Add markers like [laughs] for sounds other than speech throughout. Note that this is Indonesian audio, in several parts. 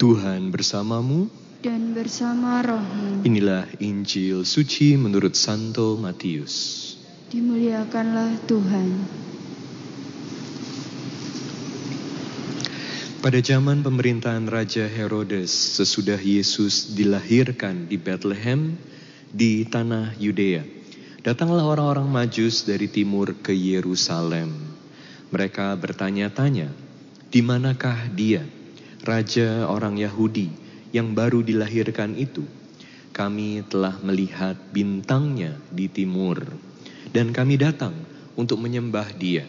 Tuhan bersamamu dan bersama rohmu. Inilah Injil suci menurut Santo Matius. Dimuliakanlah Tuhan. Pada zaman pemerintahan Raja Herodes, sesudah Yesus dilahirkan di Bethlehem di tanah Yudea, datanglah orang-orang Majus dari timur ke Yerusalem. Mereka bertanya-tanya, "Di manakah Dia, raja orang Yahudi yang baru dilahirkan itu? Kami telah melihat bintangnya di timur, dan kami datang untuk menyembah Dia."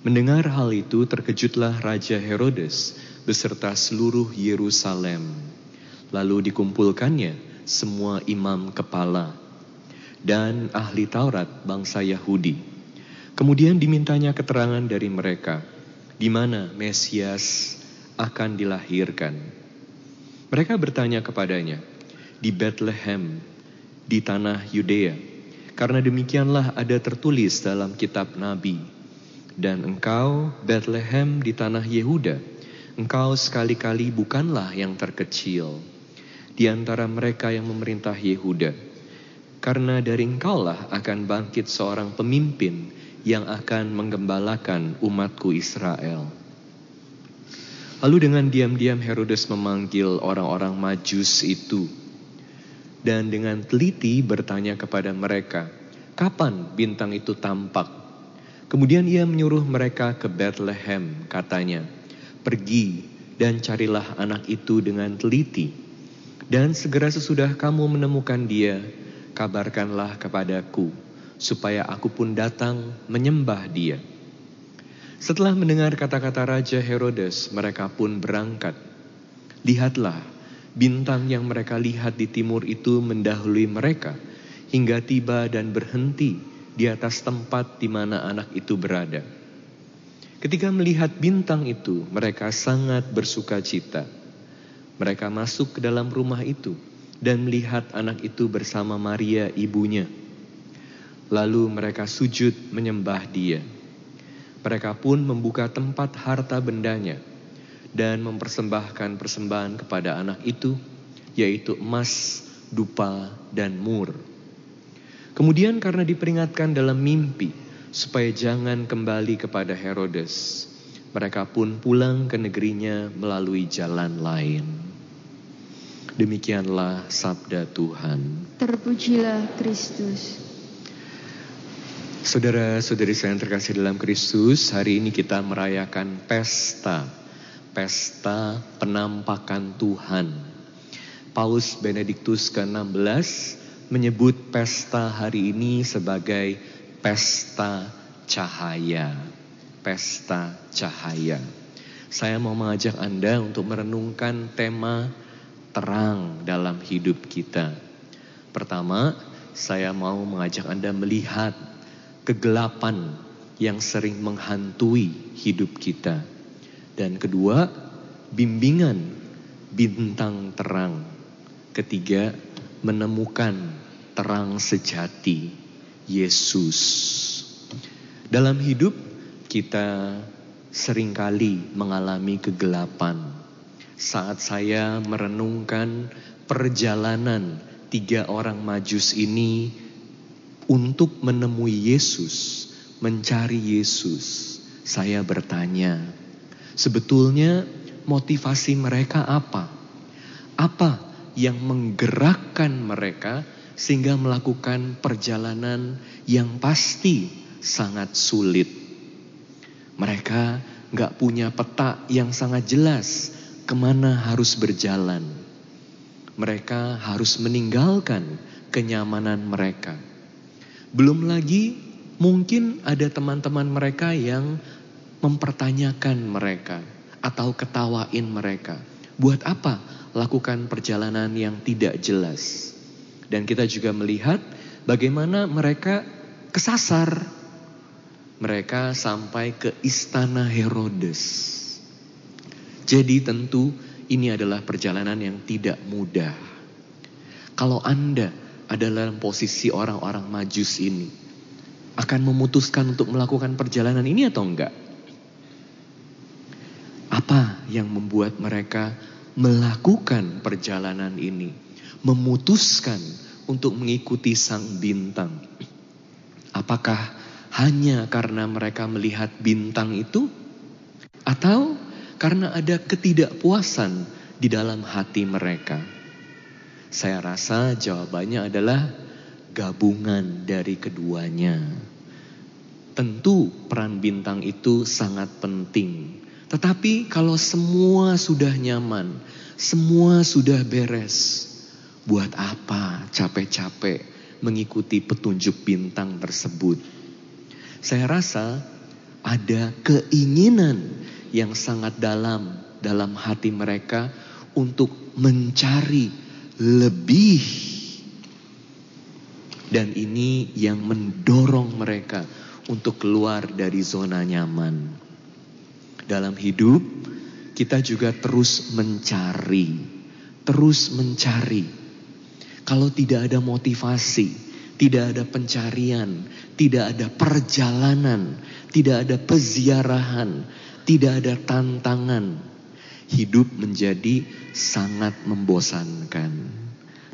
Mendengar hal itu, terkejutlah Raja Herodes beserta seluruh Yerusalem. Lalu dikumpulkannya semua imam kepala dan ahli Taurat bangsa Yahudi. Kemudian dimintanya keterangan dari mereka di mana Mesias akan dilahirkan. Mereka bertanya kepadanya, di Bethlehem, di tanah Yudea, karena demikianlah ada tertulis dalam kitab Nabi dan engkau, Bethlehem di tanah Yehuda, engkau sekali-kali bukanlah yang terkecil di antara mereka yang memerintah Yehuda. Karena dari engkaulah akan bangkit seorang pemimpin yang akan menggembalakan umatku Israel. Lalu dengan diam-diam Herodes memanggil orang-orang majus itu. Dan dengan teliti bertanya kepada mereka, kapan bintang itu tampak Kemudian ia menyuruh mereka ke Bethlehem, katanya, "Pergi dan carilah anak itu dengan teliti, dan segera sesudah kamu menemukan dia, kabarkanlah kepadaku, supaya aku pun datang menyembah dia." Setelah mendengar kata-kata Raja Herodes, mereka pun berangkat. Lihatlah, bintang yang mereka lihat di timur itu mendahului mereka hingga tiba dan berhenti di atas tempat di mana anak itu berada. Ketika melihat bintang itu, mereka sangat bersuka cita. Mereka masuk ke dalam rumah itu dan melihat anak itu bersama Maria ibunya. Lalu mereka sujud menyembah dia. Mereka pun membuka tempat harta bendanya dan mempersembahkan persembahan kepada anak itu, yaitu emas, dupa, dan mur. Kemudian karena diperingatkan dalam mimpi supaya jangan kembali kepada Herodes, mereka pun pulang ke negerinya melalui jalan lain. Demikianlah sabda Tuhan. Terpujilah Kristus. Saudara-saudari saya yang terkasih dalam Kristus, hari ini kita merayakan pesta, pesta penampakan Tuhan. Paus Benediktus ke-16 menyebut pesta hari ini sebagai pesta cahaya. Pesta cahaya. Saya mau mengajak Anda untuk merenungkan tema terang dalam hidup kita. Pertama, saya mau mengajak Anda melihat kegelapan yang sering menghantui hidup kita. Dan kedua, bimbingan bintang terang. Ketiga, menemukan terang sejati Yesus. Dalam hidup kita sering kali mengalami kegelapan. Saat saya merenungkan perjalanan tiga orang majus ini untuk menemui Yesus, mencari Yesus, saya bertanya, sebetulnya motivasi mereka apa? Apa yang menggerakkan mereka sehingga melakukan perjalanan yang pasti sangat sulit. Mereka nggak punya peta yang sangat jelas ke mana harus berjalan. Mereka harus meninggalkan kenyamanan mereka. Belum lagi mungkin ada teman-teman mereka yang mempertanyakan mereka atau ketawain mereka. Buat apa lakukan perjalanan yang tidak jelas? Dan kita juga melihat bagaimana mereka kesasar. Mereka sampai ke istana Herodes. Jadi tentu ini adalah perjalanan yang tidak mudah. Kalau Anda adalah posisi orang-orang majus ini, akan memutuskan untuk melakukan perjalanan ini atau enggak? Apa yang membuat mereka melakukan perjalanan ini, memutuskan untuk mengikuti sang bintang. Apakah hanya karena mereka melihat bintang itu, atau karena ada ketidakpuasan di dalam hati mereka? Saya rasa jawabannya adalah gabungan dari keduanya. Tentu peran bintang itu sangat penting. Tetapi kalau semua sudah nyaman, semua sudah beres, buat apa capek-capek mengikuti petunjuk bintang tersebut? Saya rasa ada keinginan yang sangat dalam dalam hati mereka untuk mencari lebih. Dan ini yang mendorong mereka untuk keluar dari zona nyaman. Dalam hidup, kita juga terus mencari, terus mencari. Kalau tidak ada motivasi, tidak ada pencarian, tidak ada perjalanan, tidak ada peziarahan, tidak ada tantangan, hidup menjadi sangat membosankan.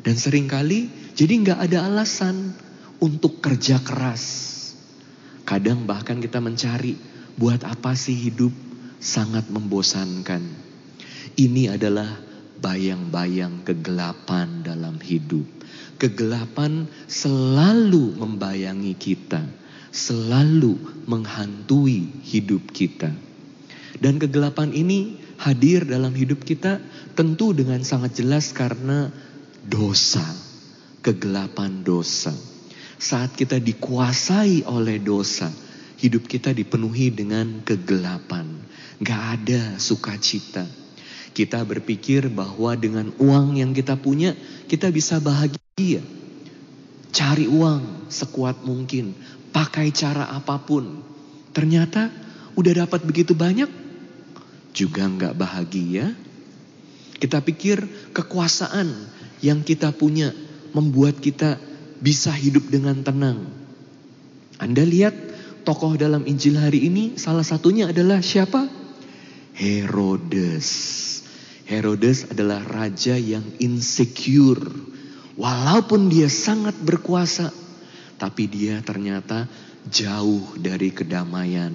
Dan sering kali jadi nggak ada alasan untuk kerja keras. Kadang bahkan kita mencari buat apa sih hidup sangat membosankan. Ini adalah bayang-bayang kegelapan dalam hidup. Kegelapan selalu membayangi kita, selalu menghantui hidup kita. Dan kegelapan ini hadir dalam hidup kita tentu dengan sangat jelas karena dosa, kegelapan dosa. Saat kita dikuasai oleh dosa, hidup kita dipenuhi dengan kegelapan. Gak ada sukacita. Kita berpikir bahwa dengan uang yang kita punya, kita bisa bahagia. Cari uang sekuat mungkin, pakai cara apa pun. Ternyata udah dapat begitu banyak, juga nggak bahagia. Kita pikir kekuasaan yang kita punya membuat kita bisa hidup dengan tenang. Anda lihat tokoh dalam Injil hari ini salah satunya adalah siapa? Herodes. Herodes adalah raja yang insecure. Walaupun dia sangat berkuasa, tapi dia ternyata jauh dari kedamaian,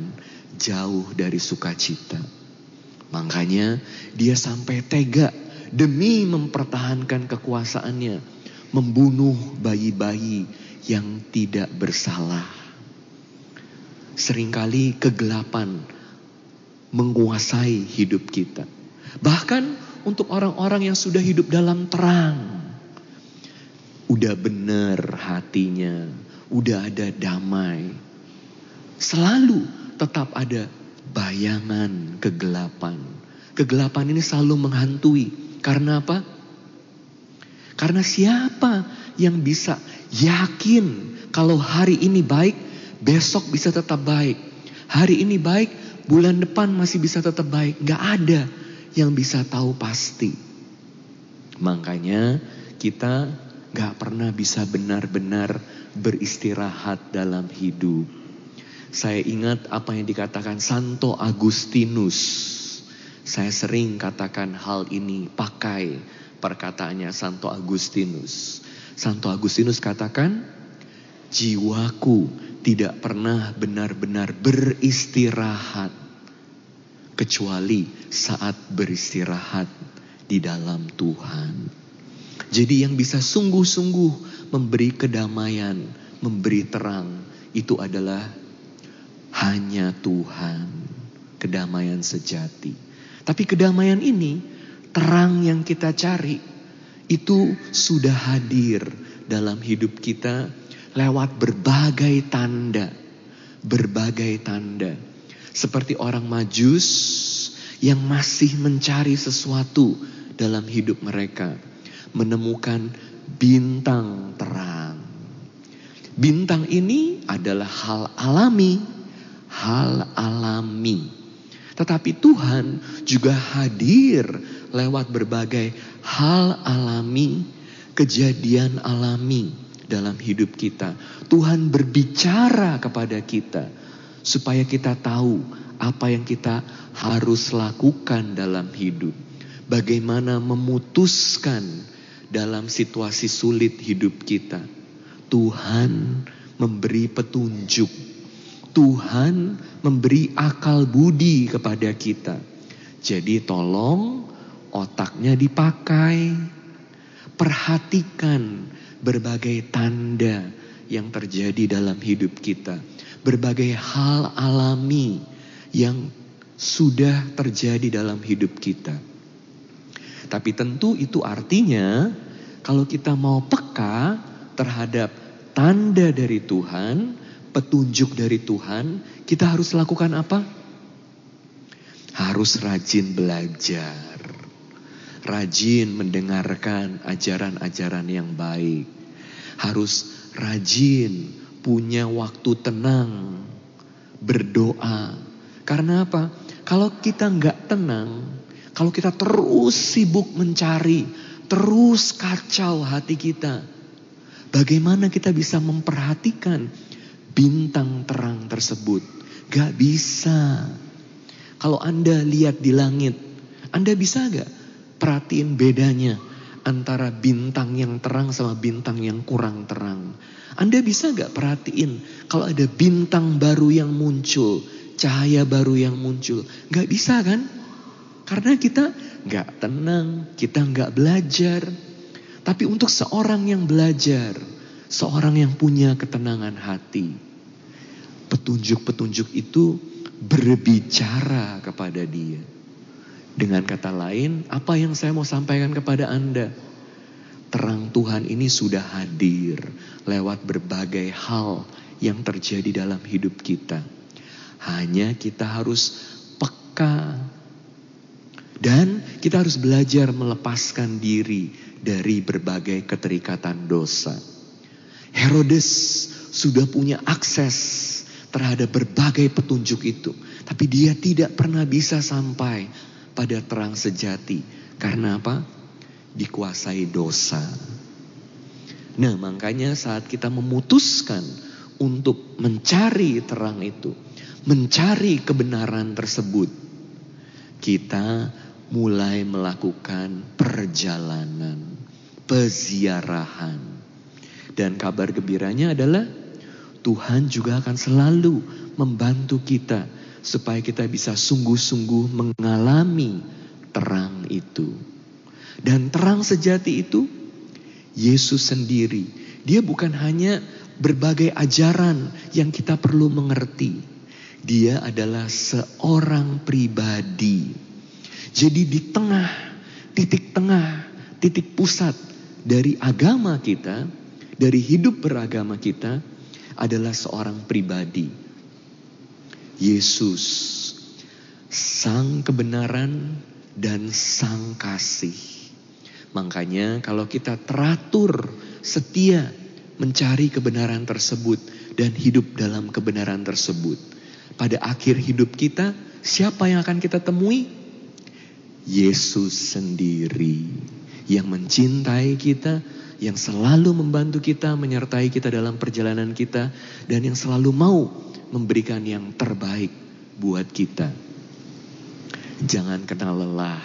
jauh dari sukacita. Makanya dia sampai tega demi mempertahankan kekuasaannya, membunuh bayi-bayi yang tidak bersalah. Seringkali kegelapan menguasai hidup kita. Bahkan untuk orang-orang yang sudah hidup dalam terang. Udah benar hatinya, udah ada damai. Selalu tetap ada bayangan kegelapan. Kegelapan ini selalu menghantui. Karena apa? Karena siapa yang bisa yakin kalau hari ini baik, besok bisa tetap baik. Hari ini baik, bulan depan masih bisa tetap baik. Gak ada yang bisa tahu pasti. Makanya kita gak pernah bisa benar-benar beristirahat dalam hidup. Saya ingat apa yang dikatakan Santo Agustinus. Saya sering katakan hal ini pakai perkataannya Santo Agustinus. Santo Agustinus katakan, jiwaku tidak pernah benar-benar beristirahat kecuali saat beristirahat di dalam Tuhan. Jadi yang bisa sungguh-sungguh memberi kedamaian, memberi terang itu adalah hanya Tuhan, kedamaian sejati. Tapi kedamaian ini, terang yang kita cari itu sudah hadir dalam hidup kita lewat berbagai tanda, berbagai tanda. Seperti orang majus yang masih mencari sesuatu dalam hidup mereka. Menemukan bintang terang. Bintang ini adalah hal alami, hal alami. Tetapi Tuhan juga hadir lewat berbagai hal alami, kejadian alami dalam hidup kita. Tuhan berbicara kepada kita supaya kita tahu apa yang kita harus lakukan dalam hidup. bagaimana memutuskan dalam situasi sulit hidup kita. Tuhan memberi petunjuk. Tuhan memberi akal budi kepada kita. Jadi tolong otaknya dipakai. Perhatikan berbagai tanda yang terjadi dalam hidup kita. Berbagai hal alami yang sudah terjadi dalam hidup kita. Tapi tentu itu artinya kalau kita mau peka terhadap tanda dari Tuhan, petunjuk dari Tuhan, kita harus lakukan apa? Harus rajin belajar. Rajin mendengarkan ajaran-ajaran yang baik. Harus rajin punya waktu tenang, berdoa. Karena apa? Kalau kita nggak tenang, kalau kita terus sibuk mencari, terus kacau hati kita, bagaimana kita bisa memperhatikan bintang terang tersebut? Gak bisa. Kalau Anda lihat di langit, Anda bisa gak perhatiin bedanya antara bintang yang terang sama bintang yang kurang terang. Anda bisa gak perhatiin kalau ada bintang baru yang muncul, cahaya baru yang muncul. Gak bisa kan? Karena kita gak tenang, kita gak belajar. Tapi untuk seorang yang belajar, seorang yang punya ketenangan hati, petunjuk-petunjuk itu berbicara kepada dia. Dengan kata lain, apa yang saya mau sampaikan kepada Anda? Terang Tuhan ini sudah hadir lewat berbagai hal yang terjadi dalam hidup kita. Hanya kita harus peka. Dan kita harus belajar melepaskan diri dari berbagai keterikatan dosa. Herodes sudah punya akses terhadap berbagai petunjuk itu. Tapi dia tidak pernah bisa sampai pada terang sejati. Karena apa? Dikuasai dosa. Nah makanya saat kita memutuskan untuk mencari terang itu, mencari kebenaran tersebut, kita mulai melakukan perjalanan, peziarahan. Dan kabar gembiranya adalah Tuhan juga akan selalu membantu kita supaya kita bisa sungguh-sungguh mengalami terang itu. Dan terang sejati itu Yesus sendiri. Dia bukan hanya berbagai ajaran yang kita perlu mengerti. Dia adalah seorang pribadi. Jadi di tengah, titik tengah, titik pusat dari agama kita, dari hidup beragama kita adalah seorang pribadi Yesus, sang kebenaran dan sang kasih. Makanya kalau kita teratur, setia mencari kebenaran tersebut dan hidup dalam kebenaran tersebut. Pada akhir hidup kita, siapa yang akan kita temui? Yesus sendiri yang mencintai kita, yang selalu membantu kita, menyertai kita dalam perjalanan kita, dan yang selalu mau memberikan yang terbaik buat kita. Jangan kenal lelah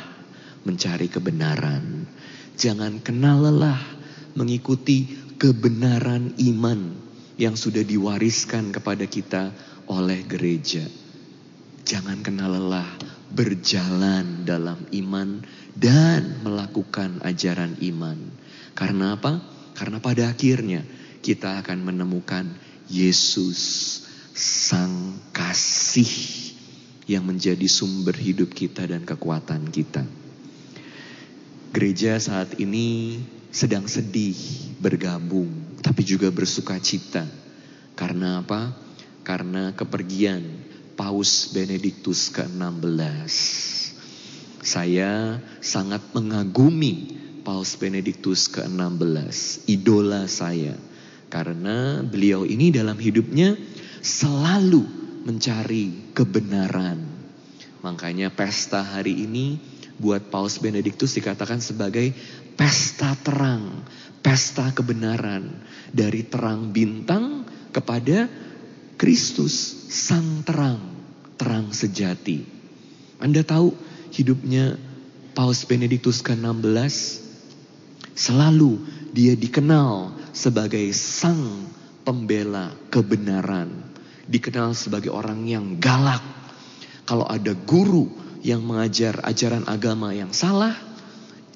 mencari kebenaran. Jangan kenal lelah mengikuti kebenaran iman yang sudah diwariskan kepada kita oleh gereja. Jangan kenal lelah berjalan dalam iman dan melakukan ajaran iman. Karena apa? Karena pada akhirnya kita akan menemukan Yesus sang kasih yang menjadi sumber hidup kita dan kekuatan kita. Gereja saat ini sedang sedih bergabung, tapi juga bersuka cita. Karena apa? Karena kepergian Paus Benediktus ke-16. Saya sangat mengagumi Paus Benediktus ke-16, idola saya. Karena beliau ini dalam hidupnya selalu mencari kebenaran. Makanya pesta hari ini buat Paus Benediktus dikatakan sebagai pesta terang, pesta kebenaran dari terang bintang kepada Kristus sang terang, terang sejati. Anda tahu hidupnya Paus Benediktus ke-16 selalu dia dikenal sebagai sang pembela kebenaran. Dikenal sebagai orang yang galak. Kalau ada guru yang mengajar ajaran agama yang salah,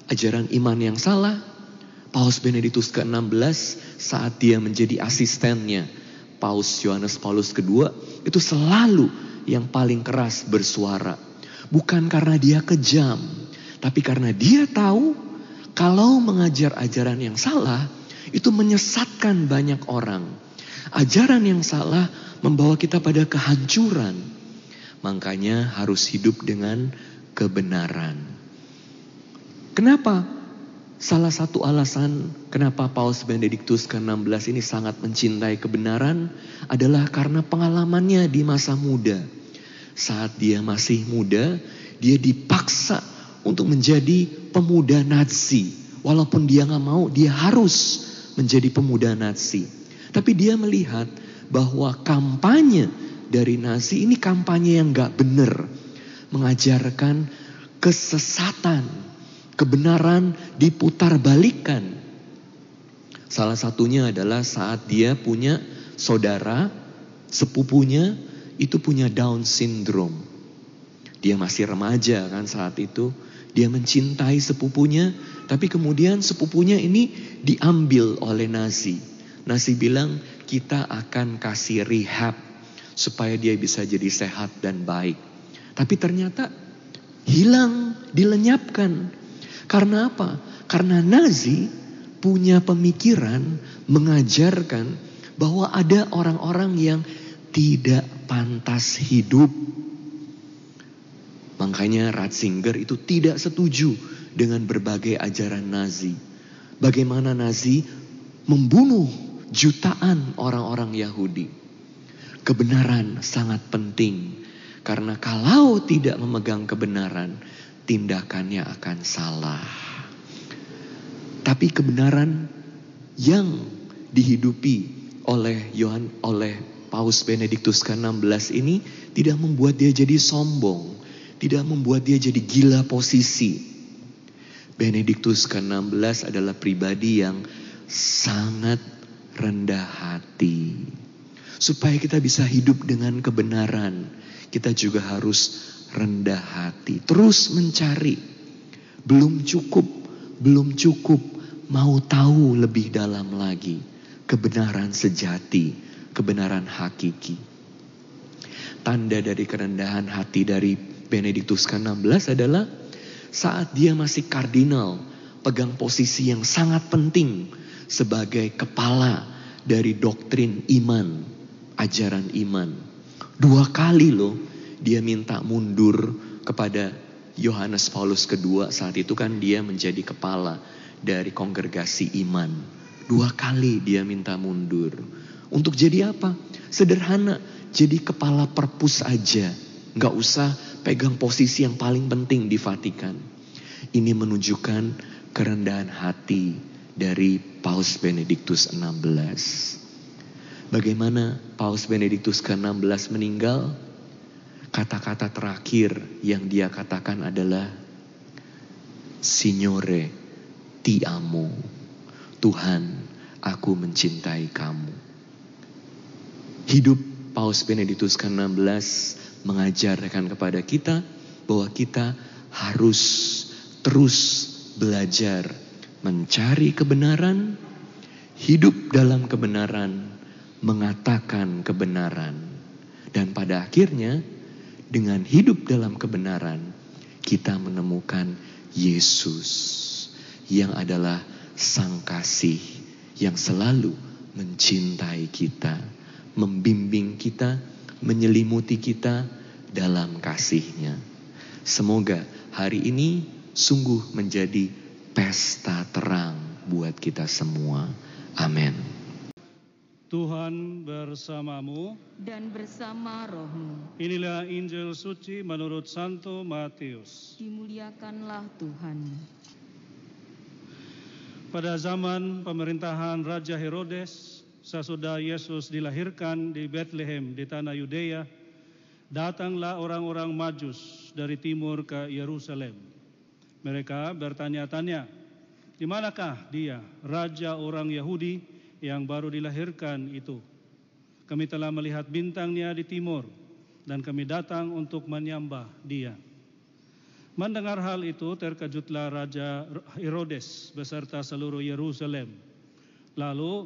ajaran iman yang salah, Paus Benediktus ke-16 saat dia menjadi asistennya Paus Yohanes Paulus kedua itu selalu yang paling keras bersuara. Bukan karena dia kejam, tapi karena dia tahu kalau mengajar ajaran yang salah itu menyesatkan banyak orang. Ajaran yang salah membawa kita pada kehancuran. Makanya harus hidup dengan kebenaran. Kenapa? Salah satu alasan kenapa Paus Benediktus ke-16 ini sangat mencintai kebenaran adalah karena pengalamannya di masa muda. Saat dia masih muda, dia dipaksa untuk menjadi pemuda Nazi. Walaupun dia nggak mau, dia harus menjadi pemuda Nazi. Tapi dia melihat bahwa kampanye dari Nazi ini kampanye yang nggak benar. Mengajarkan kesesatan, kebenaran diputar balikan. Salah satunya adalah saat dia punya saudara, sepupunya itu punya Down syndrome. Dia masih remaja kan saat itu. Dia mencintai sepupunya, tapi kemudian sepupunya ini diambil oleh Nazi. Nazi bilang, kita akan kasih rehab supaya dia bisa jadi sehat dan baik. Tapi ternyata hilang, dilenyapkan. Karena apa? Karena Nazi punya pemikiran mengajarkan bahwa ada orang-orang yang tidak pantas hidup Makanya Ratzinger itu tidak setuju dengan berbagai ajaran Nazi. Bagaimana Nazi membunuh jutaan orang-orang Yahudi. Kebenaran sangat penting. Karena kalau tidak memegang kebenaran, tindakannya akan salah. Tapi kebenaran yang dihidupi oleh Yohan oleh Paus Benediktus ke-16 ini tidak membuat dia jadi sombong tidak membuat dia jadi gila posisi. Benediktus ke-16 adalah pribadi yang sangat rendah hati. Supaya kita bisa hidup dengan kebenaran, kita juga harus rendah hati. Terus mencari. Belum cukup, belum cukup. Mau tahu lebih dalam lagi. Kebenaran sejati, kebenaran hakiki. Tanda dari kerendahan hati dari Benediktus ke-16 adalah saat dia masih kardinal, pegang posisi yang sangat penting sebagai kepala dari doktrin iman, ajaran iman. Dua kali loh dia minta mundur kepada Yohanes Paulus kedua saat itu kan dia menjadi kepala dari kongregasi iman. Dua kali dia minta mundur. Untuk jadi apa? Sederhana, jadi kepala perpus aja. Nggak usah pegang posisi yang paling penting di Vatikan. Ini menunjukkan kerendahan hati dari Paus Benediktus XVI. Bagaimana Paus Benediktus ke-16 meninggal? Kata-kata terakhir yang dia katakan adalah Signore, ti amo. Tuhan, aku mencintai kamu. Hidup Paus Benediktus ke-16 mengajarkan kepada kita bahwa kita harus terus belajar mencari kebenaran, hidup dalam kebenaran, mengatakan kebenaran. Dan pada akhirnya dengan hidup dalam kebenaran kita menemukan Yesus yang adalah sang kasih yang selalu mencintai kita, membimbing kita menyelimuti kita dalam kasihnya. Semoga hari ini sungguh menjadi pesta terang buat kita semua. Amin. Tuhan bersamamu dan bersama rohmu. Inilah Injil suci menurut Santo Matius. Dimuliakanlah Tuhan. Pada zaman pemerintahan Raja Herodes, sesudah Yesus dilahirkan di Bethlehem di tanah Yudea, datanglah orang-orang Majus dari timur ke Yerusalem. Mereka bertanya-tanya, di manakah dia, raja orang Yahudi yang baru dilahirkan itu? Kami telah melihat bintangnya di timur dan kami datang untuk menyembah dia. Mendengar hal itu terkejutlah Raja Herodes beserta seluruh Yerusalem. Lalu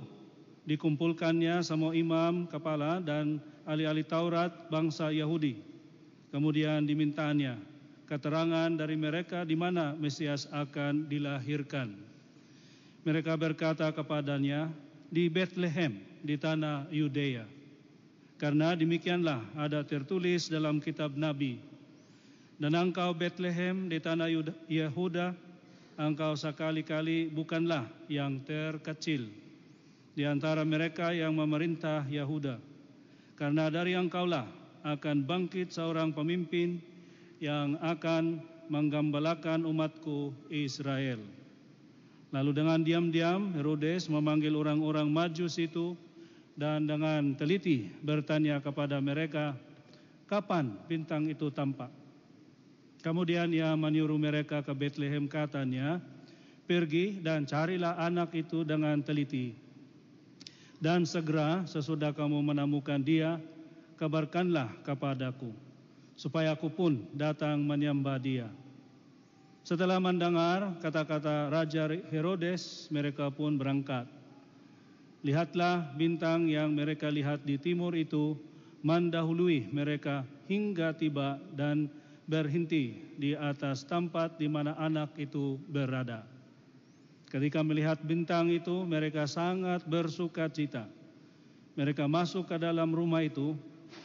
dikumpulkannya semua imam, kepala dan ahli-ahli Taurat bangsa Yahudi. Kemudian dimintanya keterangan dari mereka di mana Mesias akan dilahirkan. Mereka berkata kepadanya, di Bethlehem, di tanah Yudea. Karena demikianlah ada tertulis dalam kitab Nabi. Dan engkau Bethlehem di tanah Yehuda, engkau sekali-kali bukanlah yang terkecil di antara mereka yang memerintah Yehuda. Karena dari engkaulah akan bangkit seorang pemimpin yang akan menggambalakan umatku Israel. Lalu dengan diam-diam Herodes memanggil orang-orang majus itu dan dengan teliti bertanya kepada mereka, kapan bintang itu tampak? Kemudian ia menyuruh mereka ke Bethlehem katanya, pergi dan carilah anak itu dengan teliti. Dan segera sesudah kamu menemukan dia, kabarkanlah kepadaku, supaya aku pun datang menyembah dia. Setelah mendengar kata-kata Raja Herodes, mereka pun berangkat. Lihatlah bintang yang mereka lihat di timur itu mendahului mereka hingga tiba dan berhenti di atas tempat di mana anak itu berada. Ketika melihat bintang itu, mereka sangat bersuka cita. Mereka masuk ke dalam rumah itu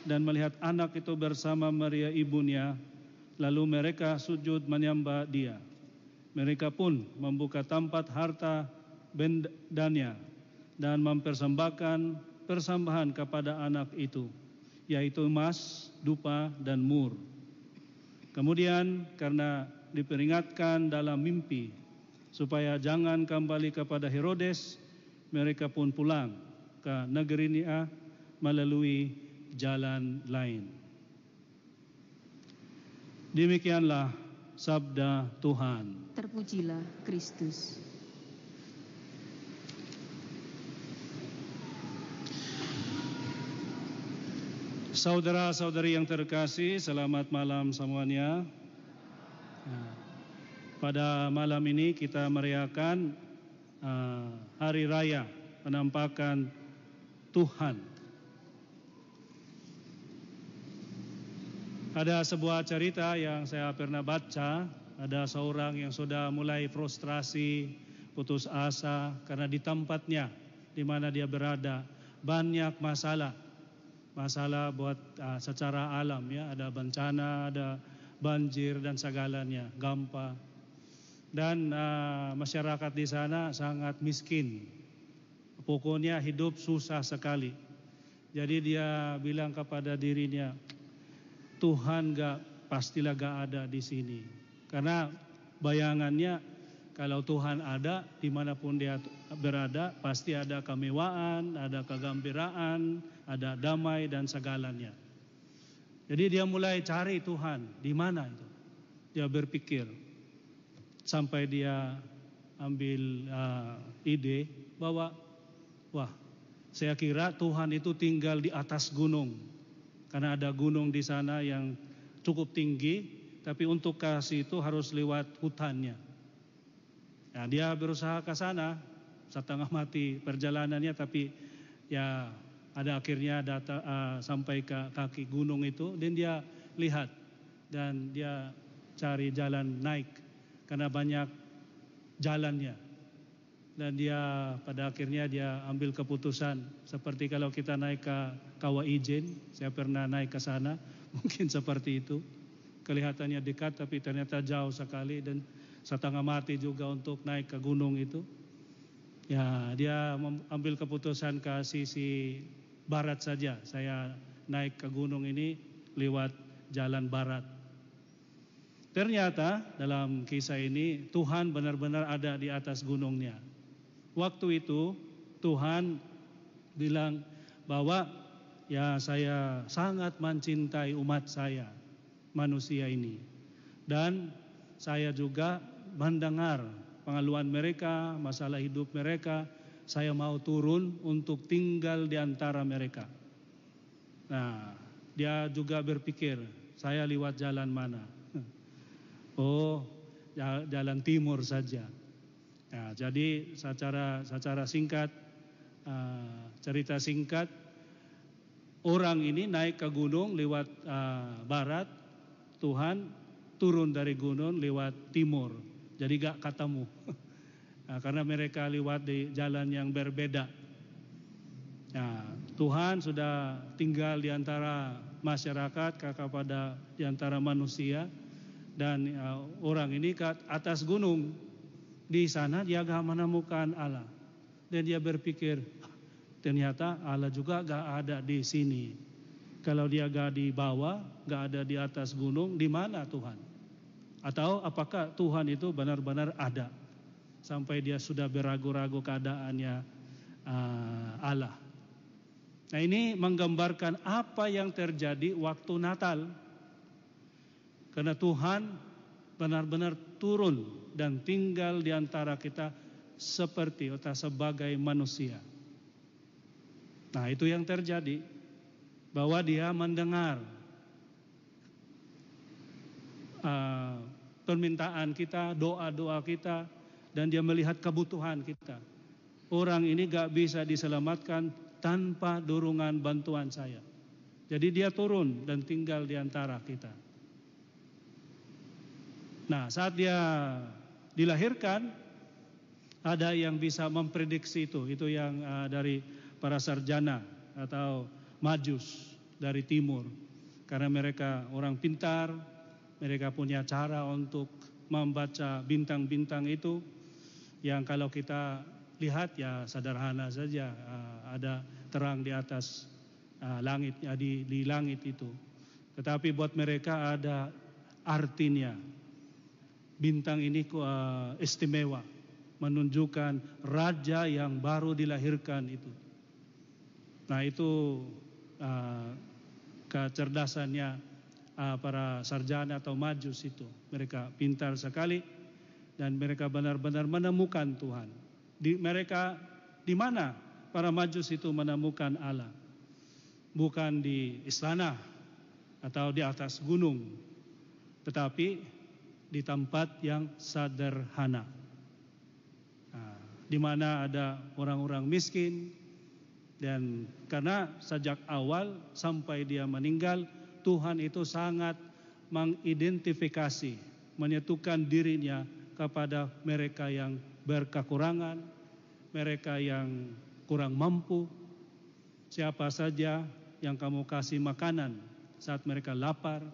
dan melihat anak itu bersama Maria ibunya Lalu mereka sujud menyembah dia. Mereka pun membuka tempat harta bendanya dan mempersembahkan persembahan kepada anak itu, yaitu emas, dupa, dan mur. Kemudian karena diperingatkan dalam mimpi supaya jangan kembali kepada Herodes, mereka pun pulang ke negeri Nia melalui jalan lain. Demikianlah sabda Tuhan. Terpujilah Kristus. Saudara-saudari yang terkasih, selamat malam semuanya. Nah, pada malam ini kita merayakan uh, hari raya penampakan Tuhan Ada sebuah cerita yang saya pernah baca, ada seorang yang sudah mulai frustrasi, putus asa karena di tempatnya di mana dia berada banyak masalah. Masalah buat uh, secara alam ya, ada bencana, ada banjir dan segalanya, gampa. Dan uh, masyarakat di sana sangat miskin. Pokoknya hidup susah sekali. Jadi dia bilang kepada dirinya, Tuhan gak pastilah gak ada di sini. Karena bayangannya kalau Tuhan ada di mana pun dia berada pasti ada kemewahan, ada kegembiraan, ada damai dan segalanya. Jadi dia mulai cari Tuhan di mana itu. Dia berpikir sampai dia ambil uh, ide bahwa wah saya kira Tuhan itu tinggal di atas gunung karena ada gunung di sana yang cukup tinggi, tapi untuk kasih itu harus lewat hutannya. Nah, dia berusaha ke sana, setengah mati perjalanannya, tapi ya ada akhirnya data uh, sampai ke kaki gunung itu, dan dia lihat dan dia cari jalan naik karena banyak jalannya dan dia pada akhirnya dia ambil keputusan seperti kalau kita naik ke Kawah Ijen, saya pernah naik ke sana, [laughs] mungkin seperti itu. Kelihatannya dekat tapi ternyata jauh sekali dan setengah mati juga untuk naik ke gunung itu. Ya, dia ambil keputusan ke sisi barat saja. Saya naik ke gunung ini lewat jalan barat. Ternyata dalam kisah ini Tuhan benar-benar ada di atas gunungnya. Waktu itu Tuhan bilang bahwa ya saya sangat mencintai umat saya manusia ini dan saya juga mendengar pengaluan mereka, masalah hidup mereka, saya mau turun untuk tinggal di antara mereka. Nah, dia juga berpikir, saya lewat jalan mana? Oh, jalan timur saja. Nah, jadi secara secara singkat uh, cerita singkat orang ini naik ke gunung lewat uh, barat, Tuhan turun dari gunung lewat timur. Jadi gak ketemu. nah, [laughs] karena mereka lewat di jalan yang berbeda. Nah, Tuhan sudah tinggal di antara masyarakat kepada di antara manusia dan uh, orang ini ke atas gunung di sana dia gak menemukan Allah dan dia berpikir ternyata Allah juga gak ada di sini. Kalau dia gak di bawah, gak ada di atas gunung, di mana Tuhan? Atau apakah Tuhan itu benar-benar ada? Sampai dia sudah beragu-ragu keadaannya uh, Allah. Nah ini menggambarkan apa yang terjadi waktu Natal. Karena Tuhan benar-benar turun dan tinggal di antara kita seperti atau sebagai manusia. Nah, itu yang terjadi bahwa dia mendengar uh, permintaan kita, doa-doa kita, dan dia melihat kebutuhan kita. Orang ini gak bisa diselamatkan tanpa dorongan bantuan saya. Jadi dia turun dan tinggal di antara kita. Nah, saat dia dilahirkan, ada yang bisa memprediksi itu. Itu yang uh, dari para sarjana atau majus dari timur. Karena mereka orang pintar, mereka punya cara untuk membaca bintang-bintang itu yang kalau kita lihat ya sederhana saja uh, ada terang di atas uh, langit ya, di, di langit itu. Tetapi buat mereka ada artinya. Bintang ini uh, istimewa menunjukkan raja yang baru dilahirkan itu. Nah itu uh, kecerdasannya uh, para sarjana atau majus itu. Mereka pintar sekali dan mereka benar-benar menemukan Tuhan. Di mereka di mana para majus itu menemukan Allah? Bukan di istana atau di atas gunung, tetapi di tempat yang sederhana. Nah, di mana ada orang-orang miskin, dan karena sejak awal sampai dia meninggal, Tuhan itu sangat mengidentifikasi, menyatukan dirinya kepada mereka yang berkekurangan, mereka yang kurang mampu. Siapa saja yang kamu kasih makanan saat mereka lapar,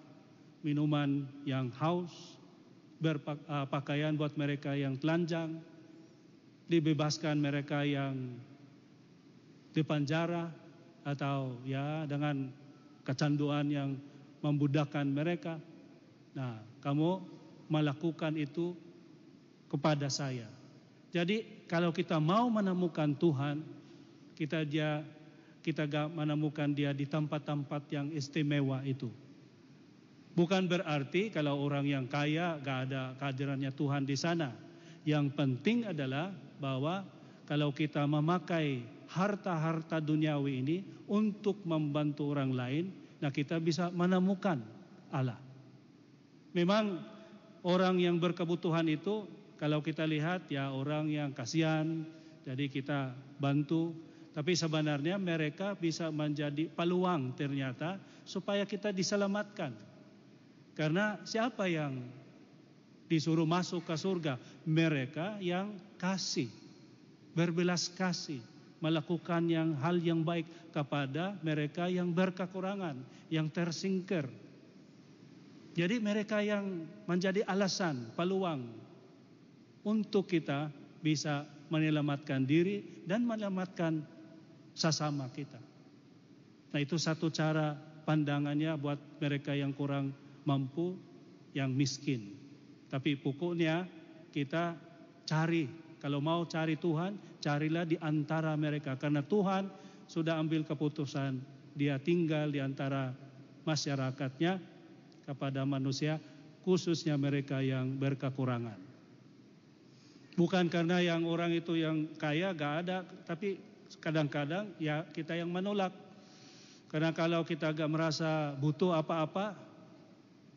minuman yang haus, berpakaian buat mereka yang telanjang, dibebaskan mereka yang di penjara atau ya dengan kecanduan yang membudakkan mereka. Nah, kamu melakukan itu kepada saya. Jadi kalau kita mau menemukan Tuhan, kita dia kita gak menemukan dia di tempat-tempat yang istimewa itu. Bukan berarti kalau orang yang kaya gak ada kehadirannya Tuhan di sana. Yang penting adalah bahwa kalau kita memakai harta-harta duniawi ini untuk membantu orang lain, nah kita bisa menemukan Allah. Memang orang yang berkebutuhan itu kalau kita lihat ya orang yang kasihan, jadi kita bantu. Tapi sebenarnya mereka bisa menjadi peluang ternyata supaya kita diselamatkan. Karena siapa yang disuruh masuk ke surga? Mereka yang kasih, berbelas kasih melakukan yang hal yang baik kepada mereka yang berkekurangan, yang tersingkir. Jadi mereka yang menjadi alasan, peluang untuk kita bisa menyelamatkan diri dan menyelamatkan sesama kita. Nah itu satu cara pandangannya buat mereka yang kurang mampu, yang miskin. Tapi pokoknya kita cari kalau mau cari Tuhan, carilah di antara mereka. Karena Tuhan sudah ambil keputusan. Dia tinggal di antara masyarakatnya kepada manusia, khususnya mereka yang berkekurangan. Bukan karena yang orang itu yang kaya gak ada, tapi kadang-kadang ya kita yang menolak. Karena kalau kita gak merasa butuh apa-apa,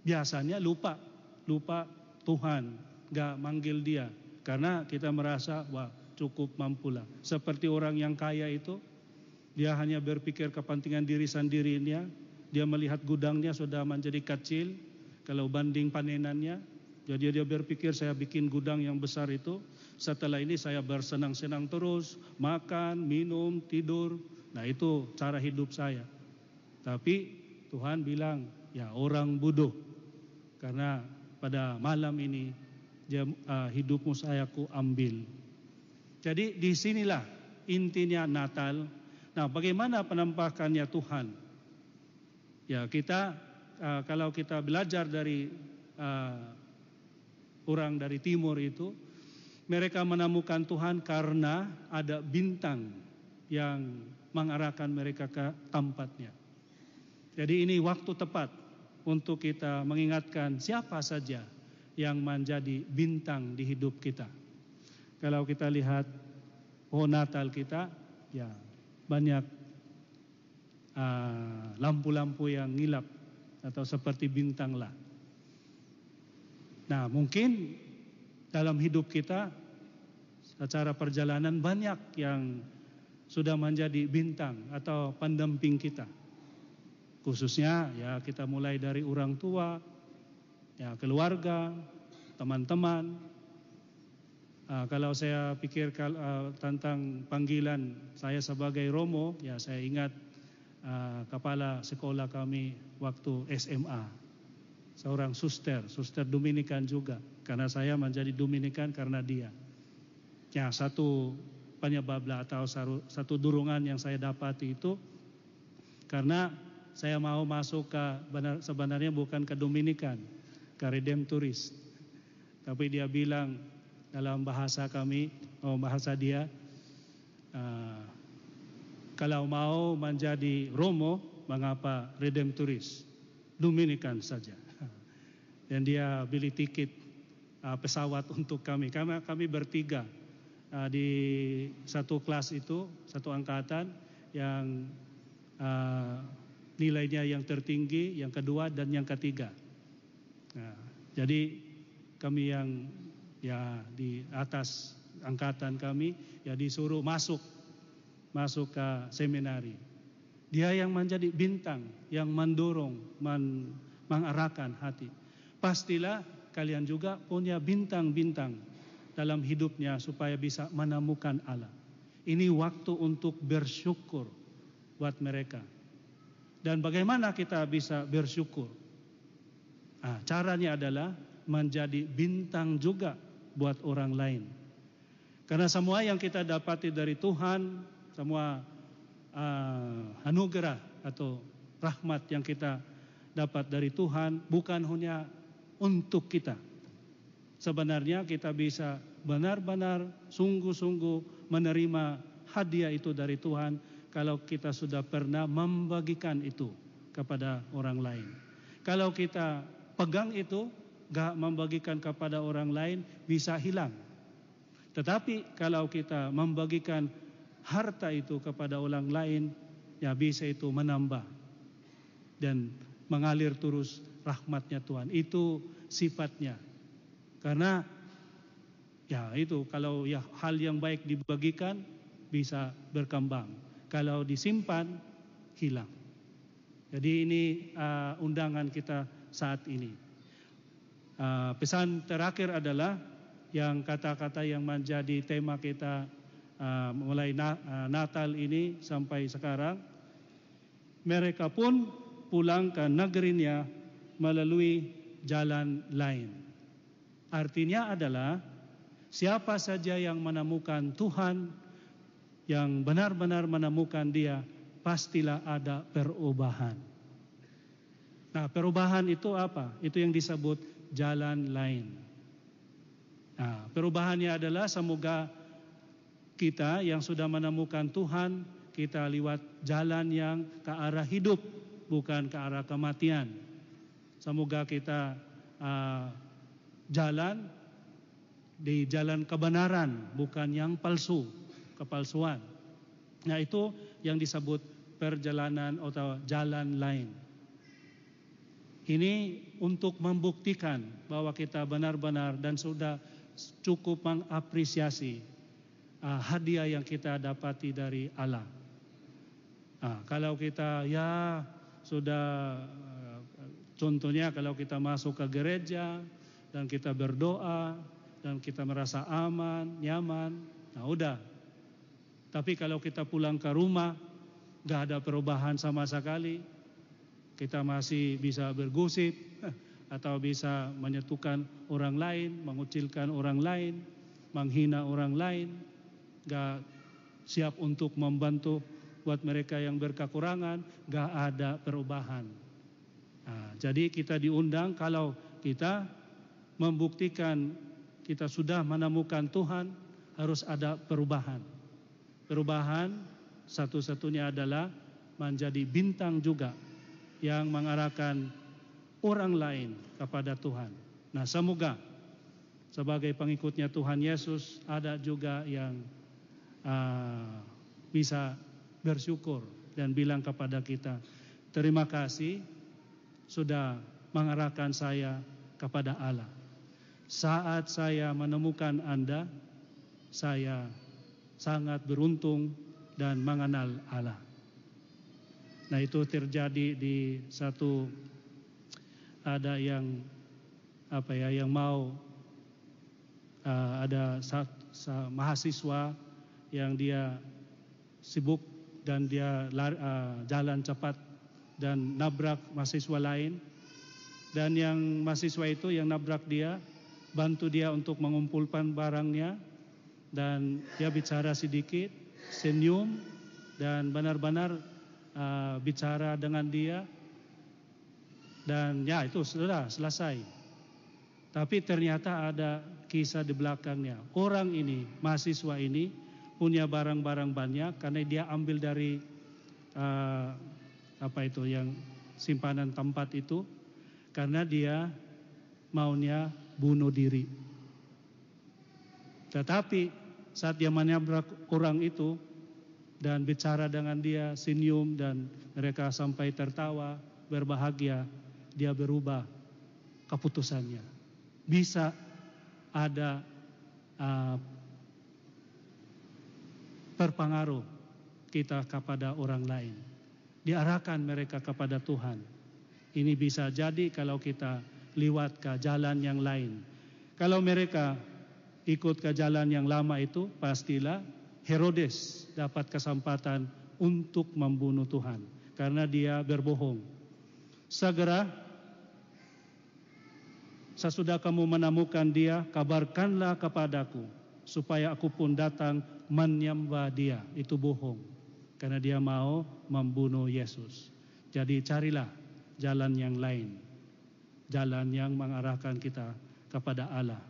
biasanya lupa, lupa Tuhan, gak manggil dia. Karena kita merasa wah cukup mampulah. Seperti orang yang kaya itu, dia hanya berpikir kepentingan diri sendirinya, dia melihat gudangnya sudah menjadi kecil kalau banding panenannya, jadi dia berpikir saya bikin gudang yang besar itu, setelah ini saya bersenang-senang terus, makan, minum, tidur. Nah itu cara hidup saya. Tapi Tuhan bilang, ya orang bodoh. Karena pada malam ini jam, uh, hidupmu saya ku ambil. Jadi di sinilah intinya Natal. Nah bagaimana penampakannya Tuhan? Ya kita uh, kalau kita belajar dari uh, orang dari timur itu mereka menemukan Tuhan karena ada bintang yang mengarahkan mereka ke tempatnya. Jadi ini waktu tepat untuk kita mengingatkan siapa saja yang menjadi bintang di hidup kita. Kalau kita lihat oh Natal kita, ya banyak ah, lampu-lampu uh, yang ngilap atau seperti bintang lah. Nah, mungkin dalam hidup kita secara perjalanan banyak yang sudah menjadi bintang atau pendamping kita. Khususnya ya kita mulai dari orang tua, ya keluarga, teman-teman. Uh, kalau saya pikir uh, tentang panggilan saya sebagai Romo, ya saya ingat uh, kepala sekolah kami waktu SMA seorang suster, suster Dominikan juga. Karena saya menjadi Dominikan karena dia. Ya, satu penyebablah atau satu durongan yang saya dapati itu karena saya mau masuk ke benar, sebenarnya bukan ke Dominikan, ke Redemptoris. Tapi dia bilang dalam bahasa kami, oh bahasa dia, uh, kalau mau menjadi Romo, mengapa Redemptoris? Dominikan saja dan dia beli tiket uh, pesawat [laughs] untuk kami. Karena kami bertiga uh, di satu kelas itu, satu angkatan yang uh, nilainya yang tertinggi, yang kedua dan yang ketiga. Nah, jadi kami yang ya di atas angkatan kami ya disuruh masuk masuk ke seminari. Dia yang menjadi bintang, yang mendorong, men, mengarahkan hati pastilah kalian juga punya bintang-bintang dalam hidupnya supaya bisa menemukan Allah. Ini waktu untuk bersyukur buat mereka. Dan bagaimana kita bisa bersyukur? Nah, caranya adalah menjadi bintang juga buat orang lain. Karena semua yang kita dapati dari Tuhan, semua uh, anugerah atau rahmat yang kita dapat dari Tuhan bukan hanya untuk kita. Sebenarnya kita bisa benar-benar sungguh-sungguh menerima hadiah itu dari Tuhan kalau kita sudah pernah membagikan itu kepada orang lain. Kalau kita pegang itu, gak membagikan kepada orang lain, bisa hilang. Tetapi kalau kita membagikan harta itu kepada orang lain, ya bisa itu menambah dan mengalir terus rahmatnya Tuhan. Itu sifatnya. Karena ya itu kalau ya hal yang baik dibagikan bisa berkembang. Kalau disimpan hilang. Jadi ini uh, undangan kita saat ini. Uh, pesan terakhir adalah yang kata-kata yang menjadi tema kita uh, mulai na, uh, Natal ini sampai sekarang. Mereka pun pulang ke negerinya melalui jalan lain. Artinya adalah siapa saja yang menemukan Tuhan, yang benar-benar menemukan Dia, pastilah ada perubahan. Nah, perubahan itu apa? Itu yang disebut jalan lain. Nah, perubahannya adalah semoga kita yang sudah menemukan Tuhan, kita lewat jalan yang ke arah hidup, bukan ke arah kematian. Semoga kita uh, jalan di jalan kebenaran, bukan yang palsu, kepalsuan. Nah itu yang disebut perjalanan atau jalan lain. Ini untuk membuktikan bahwa kita benar-benar dan sudah cukup mengapresiasi uh, hadiah yang kita dapati dari Allah. Nah, kalau kita ya sudah uh, contohnya kalau kita masuk ke gereja dan kita berdoa dan kita merasa aman, nyaman, nah udah. Tapi kalau kita pulang ke rumah nggak ada perubahan sama sekali, kita masih bisa bergosip [laughs] atau bisa menyetukan orang lain, mengucilkan orang lain, menghina orang lain, gak siap untuk membantu buat mereka yang berkekurangan, gak ada perubahan. Nah, jadi kita diundang kalau kita membuktikan kita sudah menemukan Tuhan, harus ada perubahan. Perubahan satu-satunya adalah menjadi bintang juga yang mengarahkan orang lain kepada Tuhan. Nah, semoga sebagai pengikutnya Tuhan Yesus ada juga yang uh, bisa bersyukur dan bilang kepada kita, terima kasih sudah mengarahkan saya kepada Allah. Saat saya menemukan Anda, saya sangat beruntung dan mengenal Allah. Nah itu terjadi di satu ada yang apa ya yang mau uh, ada sat, sa, mahasiswa yang dia sibuk dan dia uh, jalan cepat dan nabrak mahasiswa lain dan yang mahasiswa itu yang nabrak dia bantu dia untuk mengumpulkan barangnya dan dia bicara sedikit senyum dan benar-benar uh, bicara dengan dia dan ya itu sudah selesai. Tapi ternyata ada kisah di belakangnya. Orang ini, mahasiswa ini punya barang-barang banyak karena dia ambil dari uh, apa itu yang simpanan tempat itu karena dia maunya bunuh diri. Tetapi saat dia menabrak orang itu dan bicara dengan dia, senyum dan mereka sampai tertawa, berbahagia, dia berubah keputusannya. Bisa ada uh, kita kepada orang lain. Diarahkan mereka kepada Tuhan. Ini bisa jadi kalau kita lewat ke jalan yang lain. Kalau mereka ikut ke jalan yang lama itu, pastilah Herodes dapat kesempatan untuk membunuh Tuhan karena dia berbohong. Segera sesudah kamu menemukan dia, kabarkanlah kepadaku supaya aku pun datang menyembah dia. Itu bohong karena dia mau membunuh Yesus. Jadi carilah jalan yang lain. Jalan yang mengarahkan kita kepada Allah.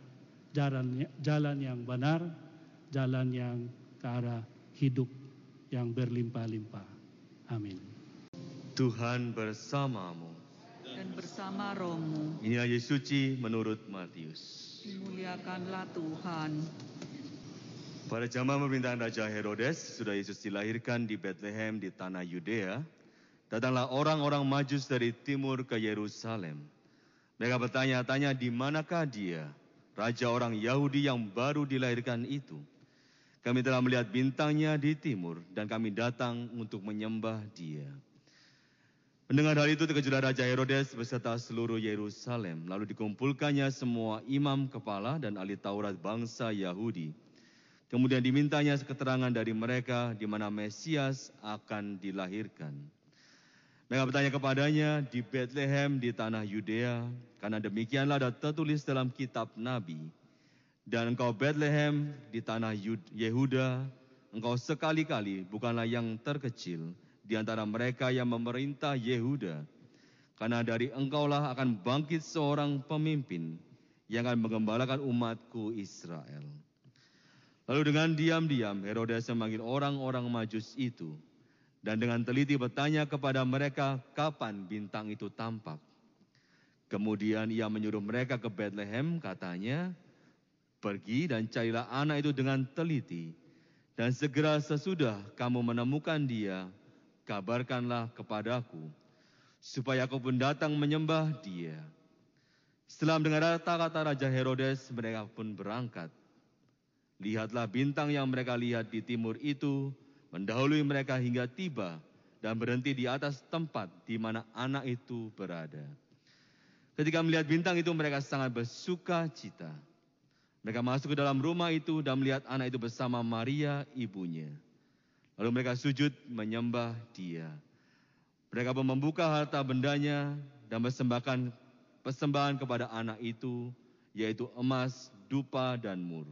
Jalan jalan yang benar, jalan yang ke arah hidup yang berlimpah-limpah. Amin. Tuhan bersamamu. Dan bersama rohmu. Inilah Yesus suci menurut Matius. Dimuliakanlah Tuhan. Pada zaman pemerintahan Raja Herodes, sudah Yesus dilahirkan di Bethlehem di tanah Yudea. Datanglah orang-orang majus dari timur ke Yerusalem. Mereka bertanya-tanya di manakah dia, Raja orang Yahudi yang baru dilahirkan itu. Kami telah melihat bintangnya di timur dan kami datang untuk menyembah dia. Mendengar hal itu terkejutlah Raja Herodes beserta seluruh Yerusalem. Lalu dikumpulkannya semua imam kepala dan ahli Taurat bangsa Yahudi. Kemudian dimintanya keterangan dari mereka di mana Mesias akan dilahirkan. Mereka bertanya kepadanya di Bethlehem di tanah Yudea, karena demikianlah ada tertulis dalam kitab Nabi. Dan engkau Bethlehem di tanah Yehuda, engkau sekali-kali bukanlah yang terkecil di antara mereka yang memerintah Yehuda. Karena dari engkaulah akan bangkit seorang pemimpin yang akan mengembalakan umatku Israel. Lalu dengan diam-diam Herodes memanggil orang-orang majus itu dan dengan teliti bertanya kepada mereka kapan bintang itu tampak. Kemudian ia menyuruh mereka ke Bethlehem katanya, Pergi dan carilah anak itu dengan teliti, dan segera sesudah kamu menemukan dia, kabarkanlah kepadaku, supaya aku pun datang menyembah dia. Setelah mendengar kata-kata Raja Herodes, mereka pun berangkat. Lihatlah bintang yang mereka lihat di timur itu mendahului mereka hingga tiba dan berhenti di atas tempat di mana anak itu berada. Ketika melihat bintang itu mereka sangat bersuka cita. Mereka masuk ke dalam rumah itu dan melihat anak itu bersama Maria ibunya. Lalu mereka sujud menyembah dia. Mereka pun membuka harta bendanya dan persembahkan persembahan kepada anak itu, yaitu emas, dupa, dan mur.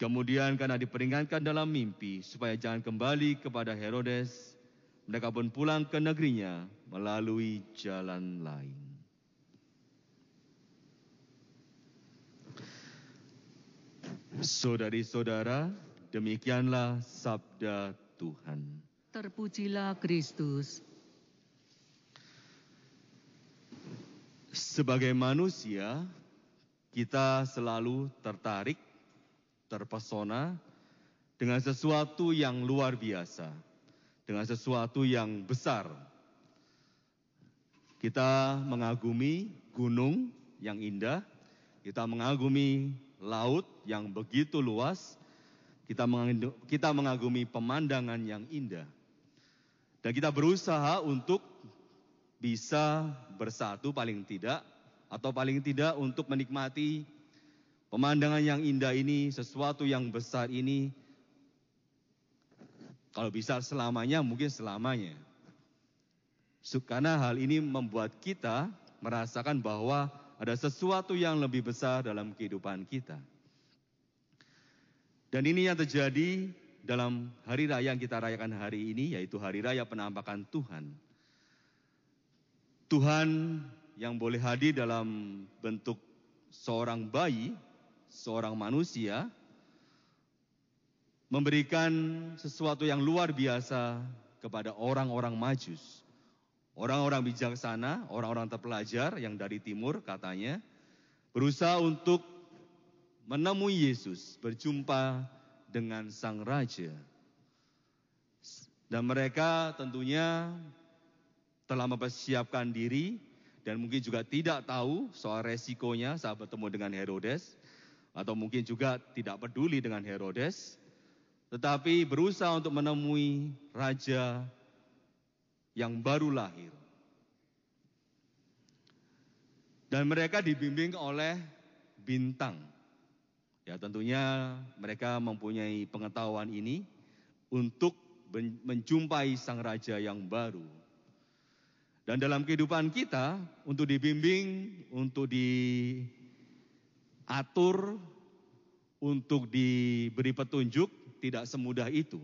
Kemudian karena diperingatkan dalam mimpi supaya jangan kembali kepada Herodes, mereka pun pulang ke negerinya melalui jalan lain. Saudari-saudara, demikianlah sabda Tuhan. Terpujilah Kristus. Sebagai manusia, kita selalu tertarik, terpesona dengan sesuatu yang luar biasa, dengan sesuatu yang besar. Kita mengagumi gunung yang indah, kita mengagumi laut yang begitu luas, kita kita mengagumi pemandangan yang indah. Dan kita berusaha untuk bisa bersatu paling tidak atau paling tidak untuk menikmati pemandangan yang indah ini, sesuatu yang besar ini. Kalau bisa selamanya, mungkin selamanya. Karena hal ini membuat kita merasakan bahwa ada sesuatu yang lebih besar dalam kehidupan kita. Dan ini yang terjadi dalam hari raya yang kita rayakan hari ini, yaitu hari raya penampakan Tuhan. Tuhan yang boleh hadir dalam bentuk seorang bayi, seorang manusia, memberikan sesuatu yang luar biasa kepada orang-orang majus. Orang-orang bijaksana, orang-orang terpelajar yang dari timur katanya, berusaha untuk menemui Yesus, berjumpa dengan sang raja. Dan mereka tentunya telah mempersiapkan diri dan mungkin juga tidak tahu soal resikonya saat bertemu dengan Herodes atau mungkin juga tidak peduli dengan Herodes tetapi berusaha untuk menemui raja yang baru lahir. Dan mereka dibimbing oleh bintang. Ya tentunya mereka mempunyai pengetahuan ini untuk men- menjumpai sang raja yang baru. Dan dalam kehidupan kita, untuk dibimbing, untuk diatur, untuk diberi petunjuk, tidak semudah itu.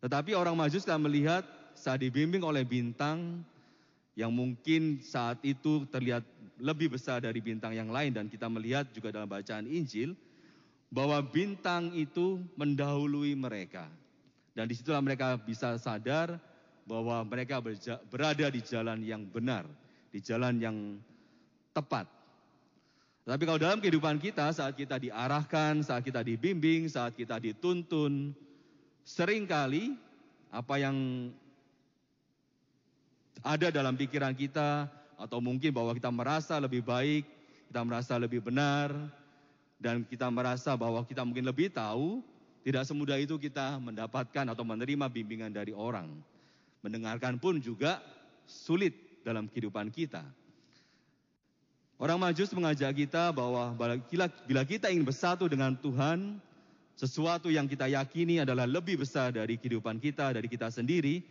Tetapi orang Majus telah melihat saat dibimbing oleh bintang yang mungkin saat itu terlihat lebih besar dari bintang yang lain dan kita melihat juga dalam bacaan Injil bahwa bintang itu mendahului mereka. Dan di situlah mereka bisa sadar bahwa mereka berada di jalan yang benar, di jalan yang tepat. Tapi kalau dalam kehidupan kita, saat kita diarahkan, saat kita dibimbing, saat kita dituntun, sering kali apa yang ada dalam pikiran kita, atau mungkin bahwa kita merasa lebih baik, kita merasa lebih benar, dan kita merasa bahwa kita mungkin lebih tahu, tidak semudah itu kita mendapatkan atau menerima bimbingan dari orang. Mendengarkan pun juga sulit dalam kehidupan kita. Orang Majus mengajak kita bahwa bila, kita ingin bersatu dengan Tuhan, sesuatu yang kita yakini adalah lebih besar dari kehidupan kita, dari kita sendiri,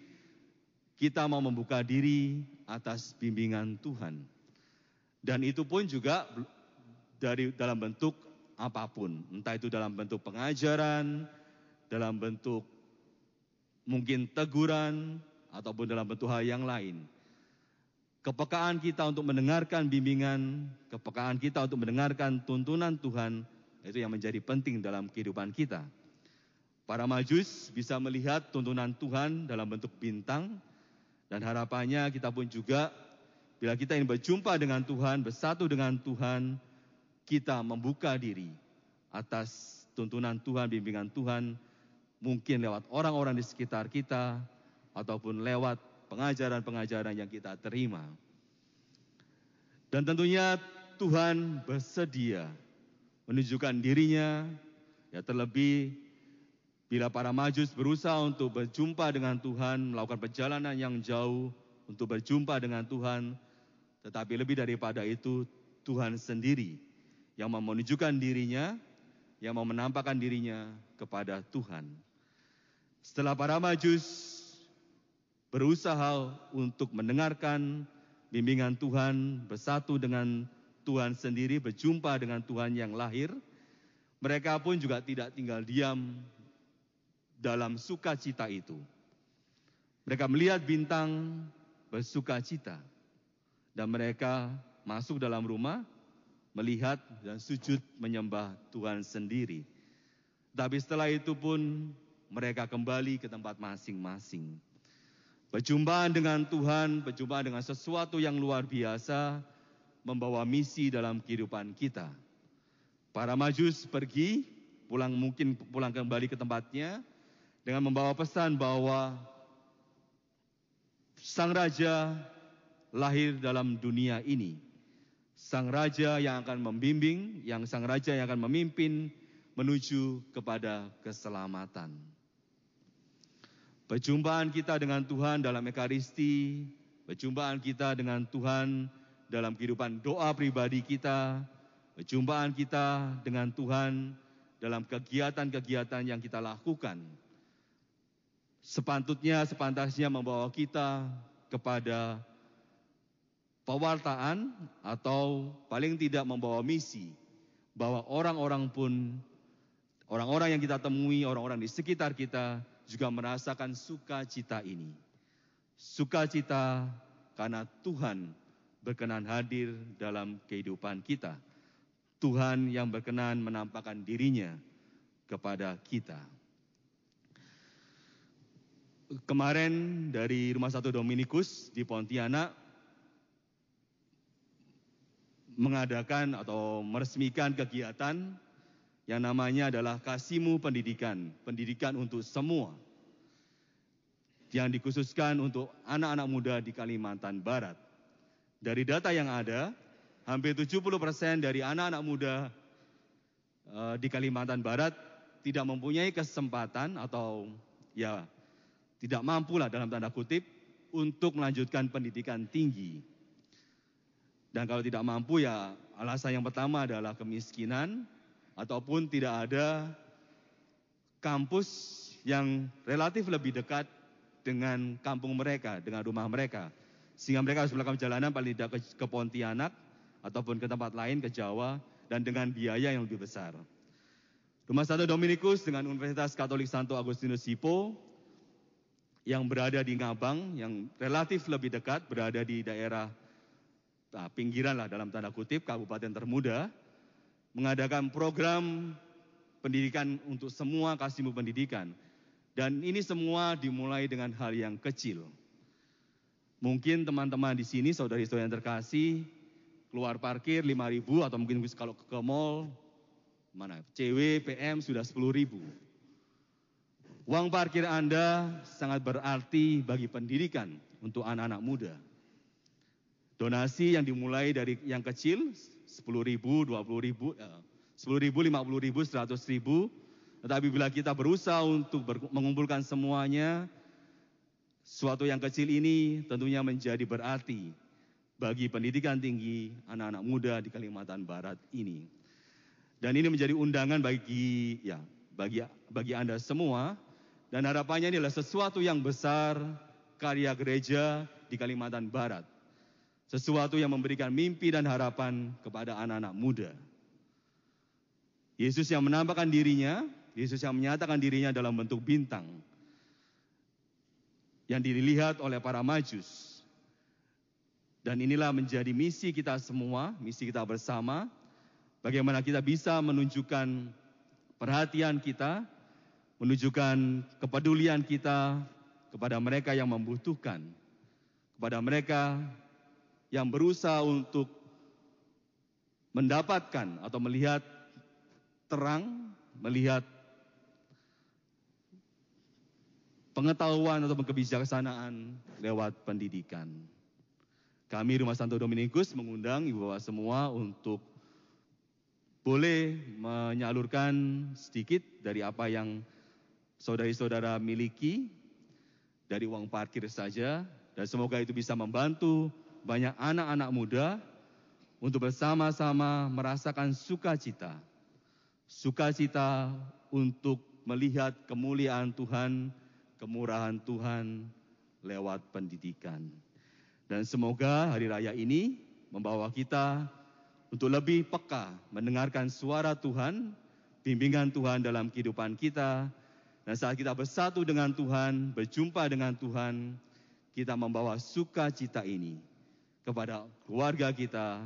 kita mau membuka diri atas bimbingan Tuhan. Dan itu pun juga dari dalam bentuk apa pun, entah itu dalam bentuk pengajaran, dalam bentuk mungkin teguran, ataupun dalam bentuk hal yang lain kepekaan kita untuk mendengarkan bimbingan, kepekaan kita untuk mendengarkan tuntunan Tuhan, itu yang menjadi penting dalam kehidupan kita. Para majus bisa melihat tuntunan Tuhan dalam bentuk bintang, dan harapannya kita pun juga, bila kita ingin berjumpa dengan Tuhan, bersatu dengan Tuhan, kita membuka diri atas tuntunan Tuhan, bimbingan Tuhan, mungkin lewat orang-orang di sekitar kita, ataupun lewat pengajaran-pengajaran yang kita terima. Dan tentunya Tuhan bersedia menunjukkan dirinya, ya terlebih bila para majus berusaha untuk berjumpa dengan Tuhan, melakukan perjalanan yang jauh untuk berjumpa dengan Tuhan, tetapi lebih daripada itu Tuhan sendiri yang mau menunjukkan dirinya, yang mau menampakkan dirinya kepada Tuhan. Setelah para majus berusaha untuk mendengarkan bimbingan Tuhan, bersatu dengan Tuhan sendiri, berjumpa dengan Tuhan yang lahir, mereka pun juga tidak tinggal diam dalam sukacita itu. Mereka melihat bintang bersukacita dan mereka masuk dalam rumah melihat dan sujud menyembah Tuhan sendiri. Tapi setelah itu pun mereka kembali ke tempat masing-masing. Perjumpaan dengan Tuhan, perjumpaan dengan sesuatu yang luar biasa, membawa misi dalam kehidupan kita. Para majus pergi, pulang mungkin pulang kembali ke tempatnya dengan membawa pesan bahwa sang raja lahir dalam dunia ini. Sang raja yang akan membimbing, yang sang raja yang akan memimpin menuju kepada keselamatan. Perjumpaan kita dengan Tuhan dalam Ekaristi, perjumpaan kita dengan Tuhan dalam kehidupan doa pribadi kita, perjumpaan kita dengan Tuhan dalam kegiatan-kegiatan yang kita lakukan. Sepantutnya, sepantasnya membawa kita kepada pewartaan atau paling tidak membawa misi bahwa orang-orang pun orang-orang yang kita temui, orang-orang di sekitar kita juga merasakan sukacita ini. Sukacita karena Tuhan berkenan hadir dalam kehidupan kita. Tuhan yang berkenan menampakkan dirinya kepada kita. Kemarin dari Rumah Satu Dominikus di Pontianak mengadakan atau meresmikan kegiatan yang namanya adalah Kasimu Pendidikan, pendidikan untuk semua yang dikhususkan untuk anak-anak muda di Kalimantan Barat. Dari data yang ada, hampir 70% dari anak-anak muda uh, di Kalimantan Barat tidak mempunyai kesempatan atau ya tidak mampu lah dalam tanda kutip untuk melanjutkan pendidikan tinggi. Dan kalau tidak mampu ya alasan yang pertama adalah kemiskinan ataupun tidak ada kampus yang relatif lebih dekat dengan kampung mereka, dengan rumah mereka. Sehingga mereka harus melakukan perjalanan paling tidak ke, ke Pontianak ataupun ke tempat lain, ke Jawa, dan dengan biaya yang lebih besar. Rumah Santo Dominikus dengan Universitas Katolik Santo Agustinus Hippo yang berada di Ngabang, yang relatif lebih dekat, berada di daerah nah, pinggiran lah dalam tanda kutip, kabupaten termuda, mengadakan program pendidikan untuk semua kasihmu pendidikan. Dan ini semua dimulai dengan hal yang kecil. Mungkin teman-teman di sini, saudari-saudari yang terkasih, keluar parkir 5 ribu atau mungkin kalau ke mall, mana CW, PM sudah 10 ribu. Uang parkir Anda sangat berarti bagi pendidikan untuk anak-anak muda. Donasi yang dimulai dari yang kecil, 10 ribu, 20 ribu, 10 ribu, 50 ribu, 100 ribu. Tetapi bila kita berusaha untuk mengumpulkan semuanya, Suatu yang kecil ini tentunya menjadi berarti bagi pendidikan tinggi anak-anak muda di Kalimantan Barat ini. Dan ini menjadi undangan bagi ya bagi bagi Anda semua dan harapannya ini adalah sesuatu yang besar karya gereja di Kalimantan Barat. Sesuatu yang memberikan mimpi dan harapan kepada anak-anak muda. Yesus yang menampakkan dirinya, Yesus yang menyatakan dirinya dalam bentuk bintang yang dilihat oleh para majus. Dan inilah menjadi misi kita semua, misi kita bersama, bagaimana kita bisa menunjukkan perhatian kita, menunjukkan kepedulian kita kepada mereka yang membutuhkan, kepada mereka yang berusaha untuk mendapatkan atau melihat terang, melihat pengetahuan atau kebijaksanaan lewat pendidikan. Kami Rumah Santo Dominikus mengundang Ibu Bapak semua untuk boleh menyalurkan sedikit dari apa yang saudari-saudara miliki dari uang parkir saja dan semoga itu bisa membantu banyak anak-anak muda untuk bersama-sama merasakan sukacita. Sukacita untuk melihat kemuliaan Tuhan, kemurahan Tuhan lewat pendidikan. Dan semoga hari raya ini membawa kita untuk lebih peka mendengarkan suara Tuhan, bimbingan Tuhan dalam kehidupan kita. Dan saat kita bersatu dengan Tuhan, berjumpa dengan Tuhan, kita membawa sukacita ini kepada keluarga kita,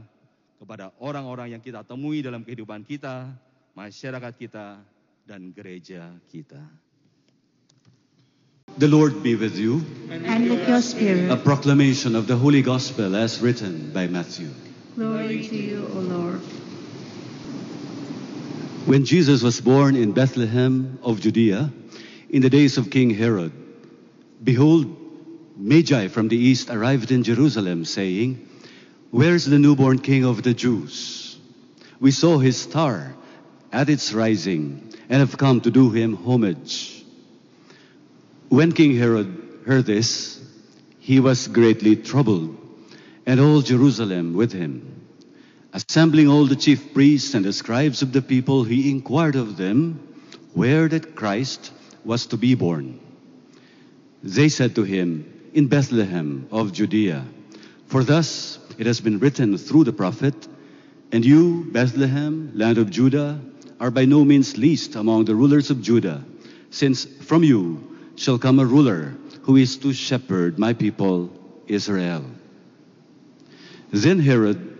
kepada orang-orang yang kita temui dalam kehidupan kita, masyarakat kita, dan gereja kita. The Lord be with you. and with your spirit. A proclamation of the Holy Gospel as written by Matthew. Glory to you, O Lord. When Jesus was born in Bethlehem of Judea, in the days of King Herod, behold, Magi from the east arrived in Jerusalem, saying, Where is the newborn King of the Jews? We saw his star at its rising and have come to do him homage. When King Herod heard this, he was greatly troubled, and all Jerusalem with him. Assembling all the chief priests and the scribes of the people, he inquired of them where that Christ was to be born. They said to him, In Bethlehem of Judea. For thus it has been written through the prophet, And you, Bethlehem, land of Judah, are by no means least among the rulers of Judah, since from you shall come a ruler who is to shepherd my people Israel. Then Herod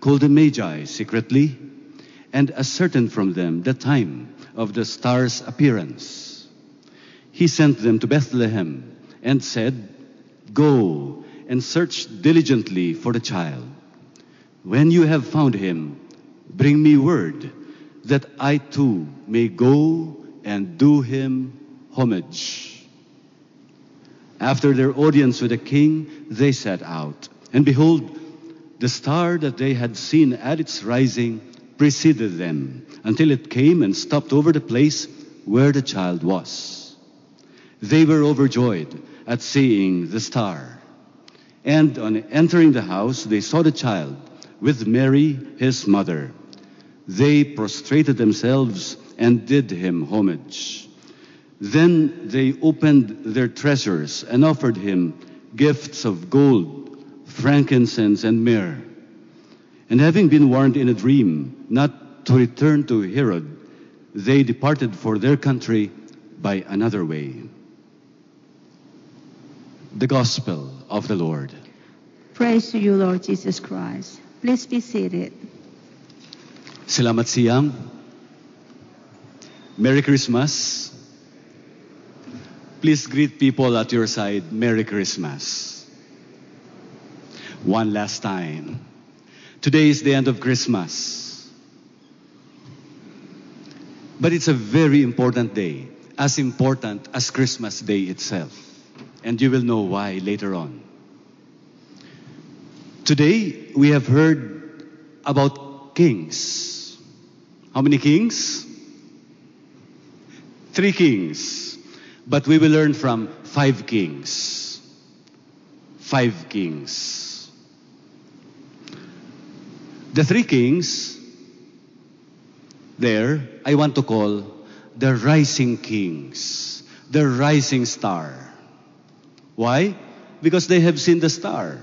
called the Magi secretly and ascertained from them the time of the star's appearance. He sent them to Bethlehem and said, Go and search diligently for the child. When you have found him, bring me word that I too may go and do him homage. After their audience with the king, they set out. And behold, the star that they had seen at its rising preceded them until it came and stopped over the place where the child was. They were overjoyed at seeing the star. And on entering the house, they saw the child with Mary, his mother. They prostrated themselves and did him homage. Then they opened their treasures and offered him gifts of gold, frankincense, and myrrh. And having been warned in a dream not to return to Herod, they departed for their country by another way. The Gospel of the Lord. Praise to you, Lord Jesus Christ. Please be seated. Selamat siang. Merry Christmas. Please greet people at your side. Merry Christmas. One last time. Today is the end of Christmas. But it's a very important day, as important as Christmas Day itself. And you will know why later on. Today, we have heard about kings. How many kings? Three kings. But we will learn from five kings. Five kings. The three kings, there, I want to call the rising kings, the rising star. Why? Because they have seen the star,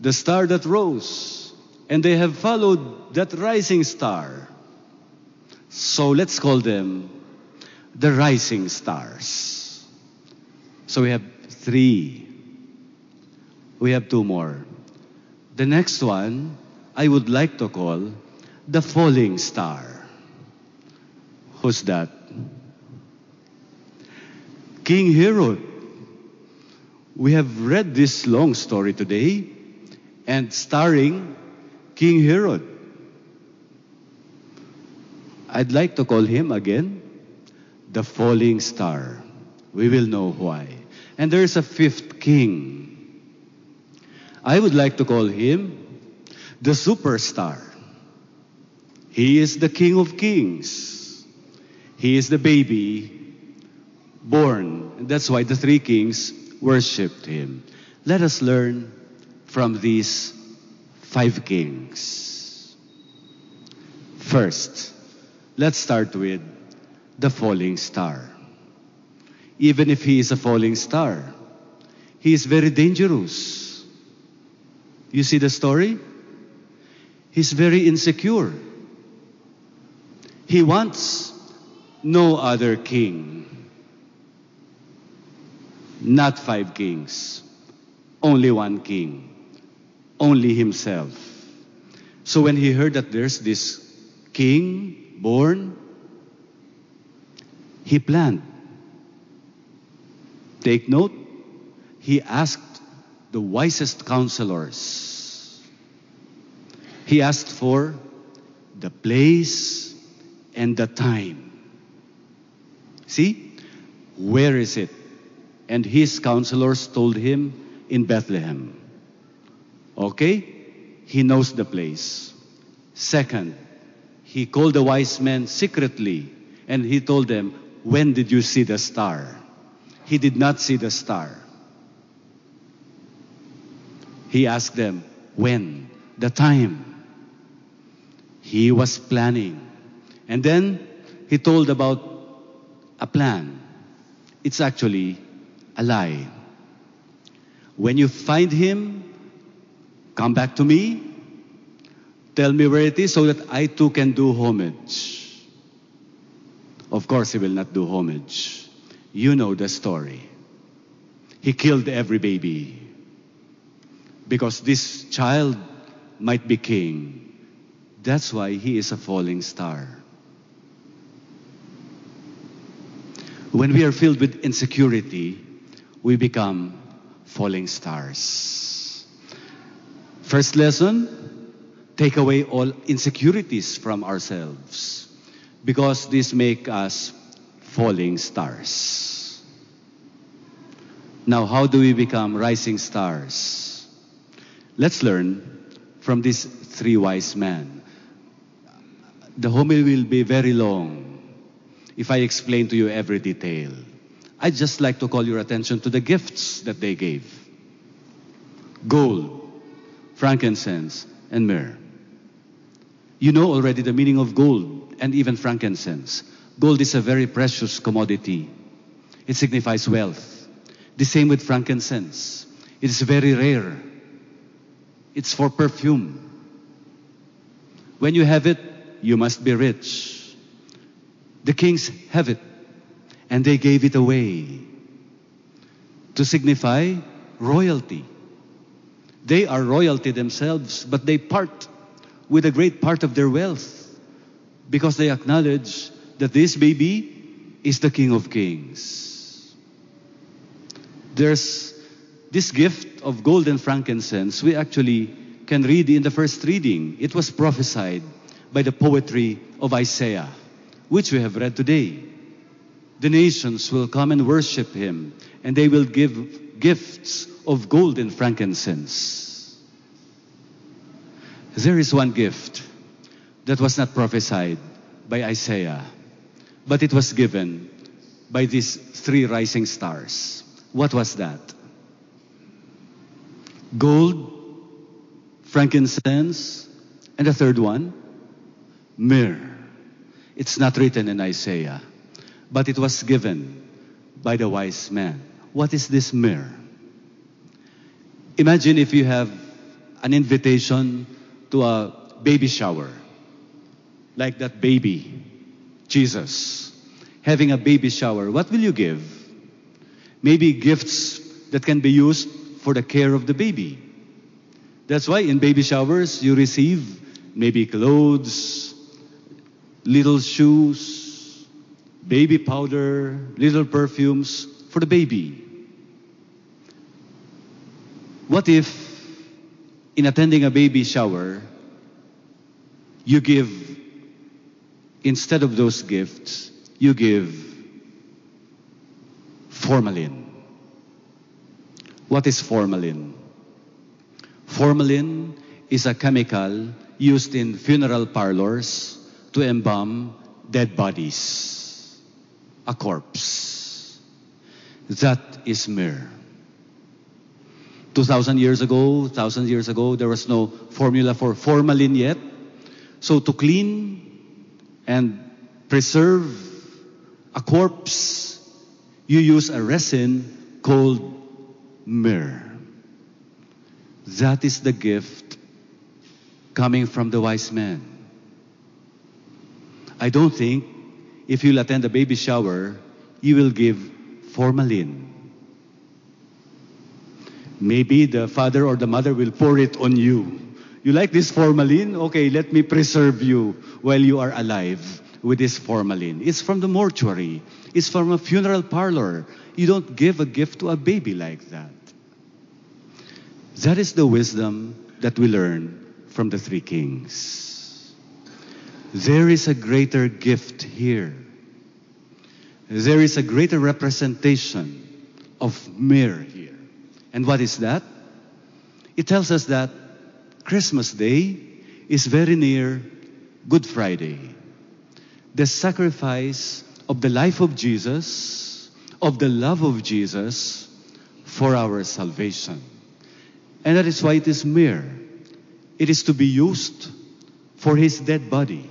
the star that rose, and they have followed that rising star. So let's call them the rising stars. So we have three. We have two more. The next one, I would like to call the falling star. Who's that? King Herod. We have read this long story today and starring King Herod. I'd like to call him again the falling star. We will know why. And there's a fifth king. I would like to call him the superstar. He is the king of kings. He is the baby born. That's why the three kings worshipped him. Let us learn from these five kings. First, let's start with the falling star. Even if he is a falling star, he is very dangerous. You see the story? He's very insecure. He wants no other king. Not five kings. Only one king. Only himself. So when he heard that there's this king born, he planned. Take note, he asked the wisest counselors. He asked for the place and the time. See? Where is it? And his counselors told him in Bethlehem. Okay? He knows the place. Second, he called the wise men secretly and he told them, When did you see the star? He did not see the star. He asked them, When? The time. He was planning. And then he told about a plan. It's actually a lie. When you find him, come back to me. Tell me where it is so that I too can do homage. Of course, he will not do homage. You know the story. He killed every baby because this child might be king. That's why he is a falling star. When we are filled with insecurity, we become falling stars. First lesson take away all insecurities from ourselves because these make us falling stars. Now, how do we become rising stars? Let's learn from these three wise men. The homily will be very long if I explain to you every detail. I'd just like to call your attention to the gifts that they gave gold, frankincense, and myrrh. You know already the meaning of gold and even frankincense. Gold is a very precious commodity, it signifies wealth. The same with frankincense, it is very rare, it's for perfume. When you have it, you must be rich. The kings have it, and they gave it away to signify royalty. They are royalty themselves, but they part with a great part of their wealth because they acknowledge that this baby is the King of Kings. There's this gift of gold and frankincense, we actually can read in the first reading. It was prophesied by the poetry of Isaiah, which we have read today. The nations will come and worship him, and they will give gifts of gold and frankincense. There is one gift that was not prophesied by Isaiah, but it was given by these three rising stars. What was that? Gold, frankincense, and the third one, myrrh. It's not written in Isaiah, but it was given by the wise man. What is this mirror? Imagine if you have an invitation to a baby shower, like that baby, Jesus, having a baby shower. What will you give? Maybe gifts that can be used for the care of the baby. That's why in baby showers you receive maybe clothes, little shoes, baby powder, little perfumes for the baby. What if, in attending a baby shower, you give instead of those gifts, you give formalin. What is formalin? Formalin is a chemical used in funeral parlors to embalm dead bodies, a corpse. That is myrrh. 2,000 years ago, 1,000 years ago, there was no formula for formalin yet. So to clean and preserve a corpse, you use a resin called myrrh. That is the gift coming from the wise man. I don't think if you'll attend a baby shower, you will give formalin. Maybe the father or the mother will pour it on you. You like this formalin? Okay, let me preserve you while you are alive with this formalin. It's from the mortuary. It's from a funeral parlor. You don't give a gift to a baby like that. That is the wisdom that we learn from the three kings. There is a greater gift here. There is a greater representation of myrrh here. And what is that? It tells us that Christmas Day is very near Good Friday. The sacrifice of the life of Jesus, of the love of Jesus for our salvation. And that is why it is myrrh. It is to be used for his dead body.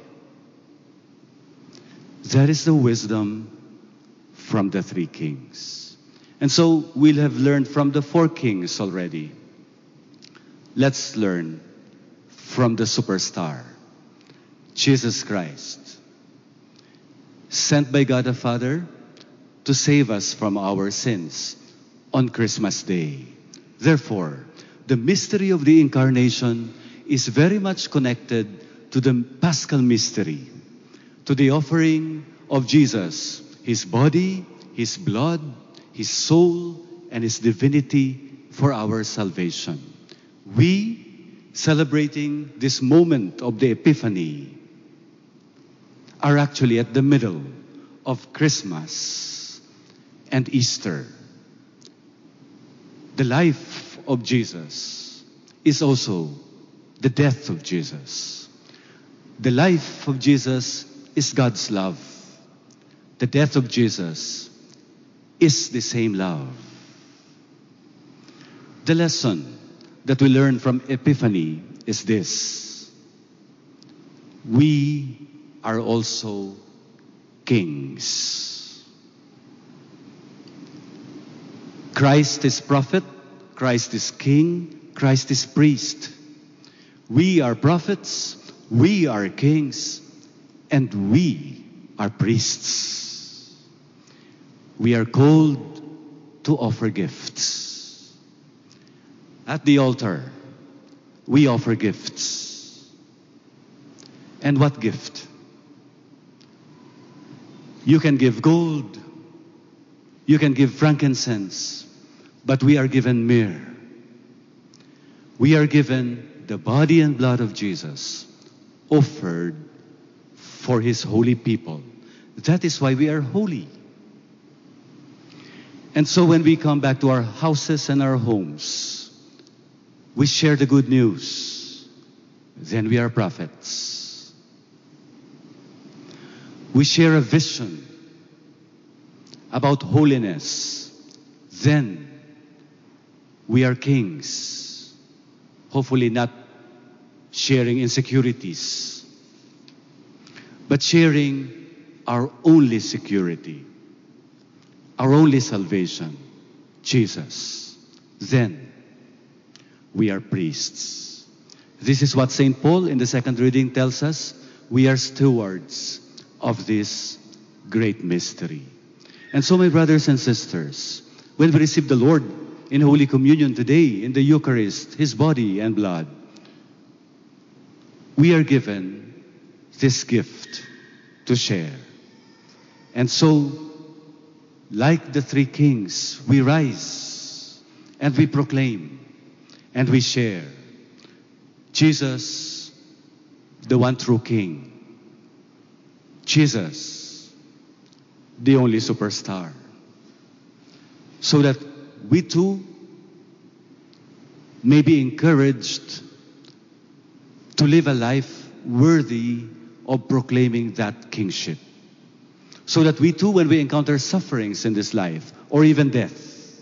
That is the wisdom from the three kings. And so we'll have learned from the four kings already. Let's learn from the superstar, Jesus Christ, sent by God the Father to save us from our sins on Christmas Day. Therefore, the mystery of the incarnation is very much connected to the paschal mystery, to the offering of Jesus, his body, his blood, his soul, and his divinity for our salvation. We, celebrating this moment of the Epiphany, are actually at the middle of Christmas and Easter. The life of Jesus is also the death of Jesus. The life of Jesus is God's love. The death of Jesus is the same love. The lesson that we learn from Epiphany is this we are also kings. Christ is prophet, Christ is king, Christ is priest. We are prophets, we are kings, and we are priests. We are called to offer gifts. At the altar, we offer gifts. And what gift? You can give gold, you can give frankincense, but we are given myrrh. We are given the body and blood of Jesus offered for his holy people. That is why we are holy. And so when we come back to our houses and our homes, we share the good news. Then we are prophets. We share a vision about holiness. Then we are kings. Hopefully, not sharing insecurities, but sharing our only security, our only salvation, Jesus. Then we are priests. This is what St. Paul in the second reading tells us. We are stewards of this great mystery. And so, my brothers and sisters, when we receive the Lord in Holy Communion today, in the Eucharist, His body and blood, we are given this gift to share. And so, like the three kings, we rise and we proclaim and we share Jesus, the one true King. Jesus, the only superstar, so that we too may be encouraged to live a life worthy of proclaiming that kingship. So that we too, when we encounter sufferings in this life, or even death,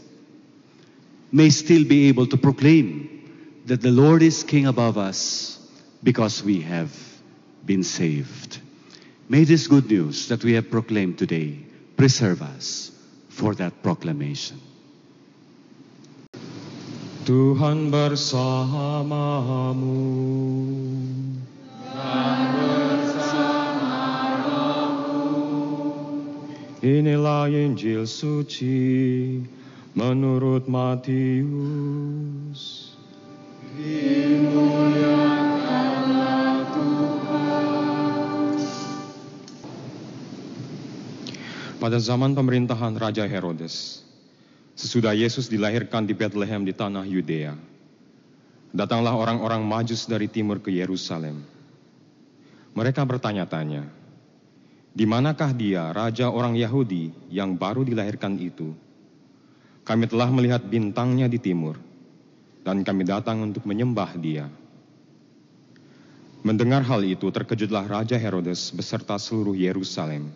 may still be able to proclaim that the Lord is King above us because we have been saved. May this good news that we have proclaimed today preserve us for that proclamation. Tuhan bersamamu. Inilah Injil suci menurut Matius. Pada zaman pemerintahan Raja Herodes, sesudah Yesus dilahirkan di Bethlehem di tanah Yudea, datanglah orang-orang Majus dari timur ke Yerusalem. Mereka bertanya-tanya, di manakah dia, raja orang Yahudi yang baru dilahirkan itu? Kami telah melihat bintangnya di timur, dan kami datang untuk menyembah dia. Mendengar hal itu, terkejutlah Raja Herodes beserta seluruh Yerusalem.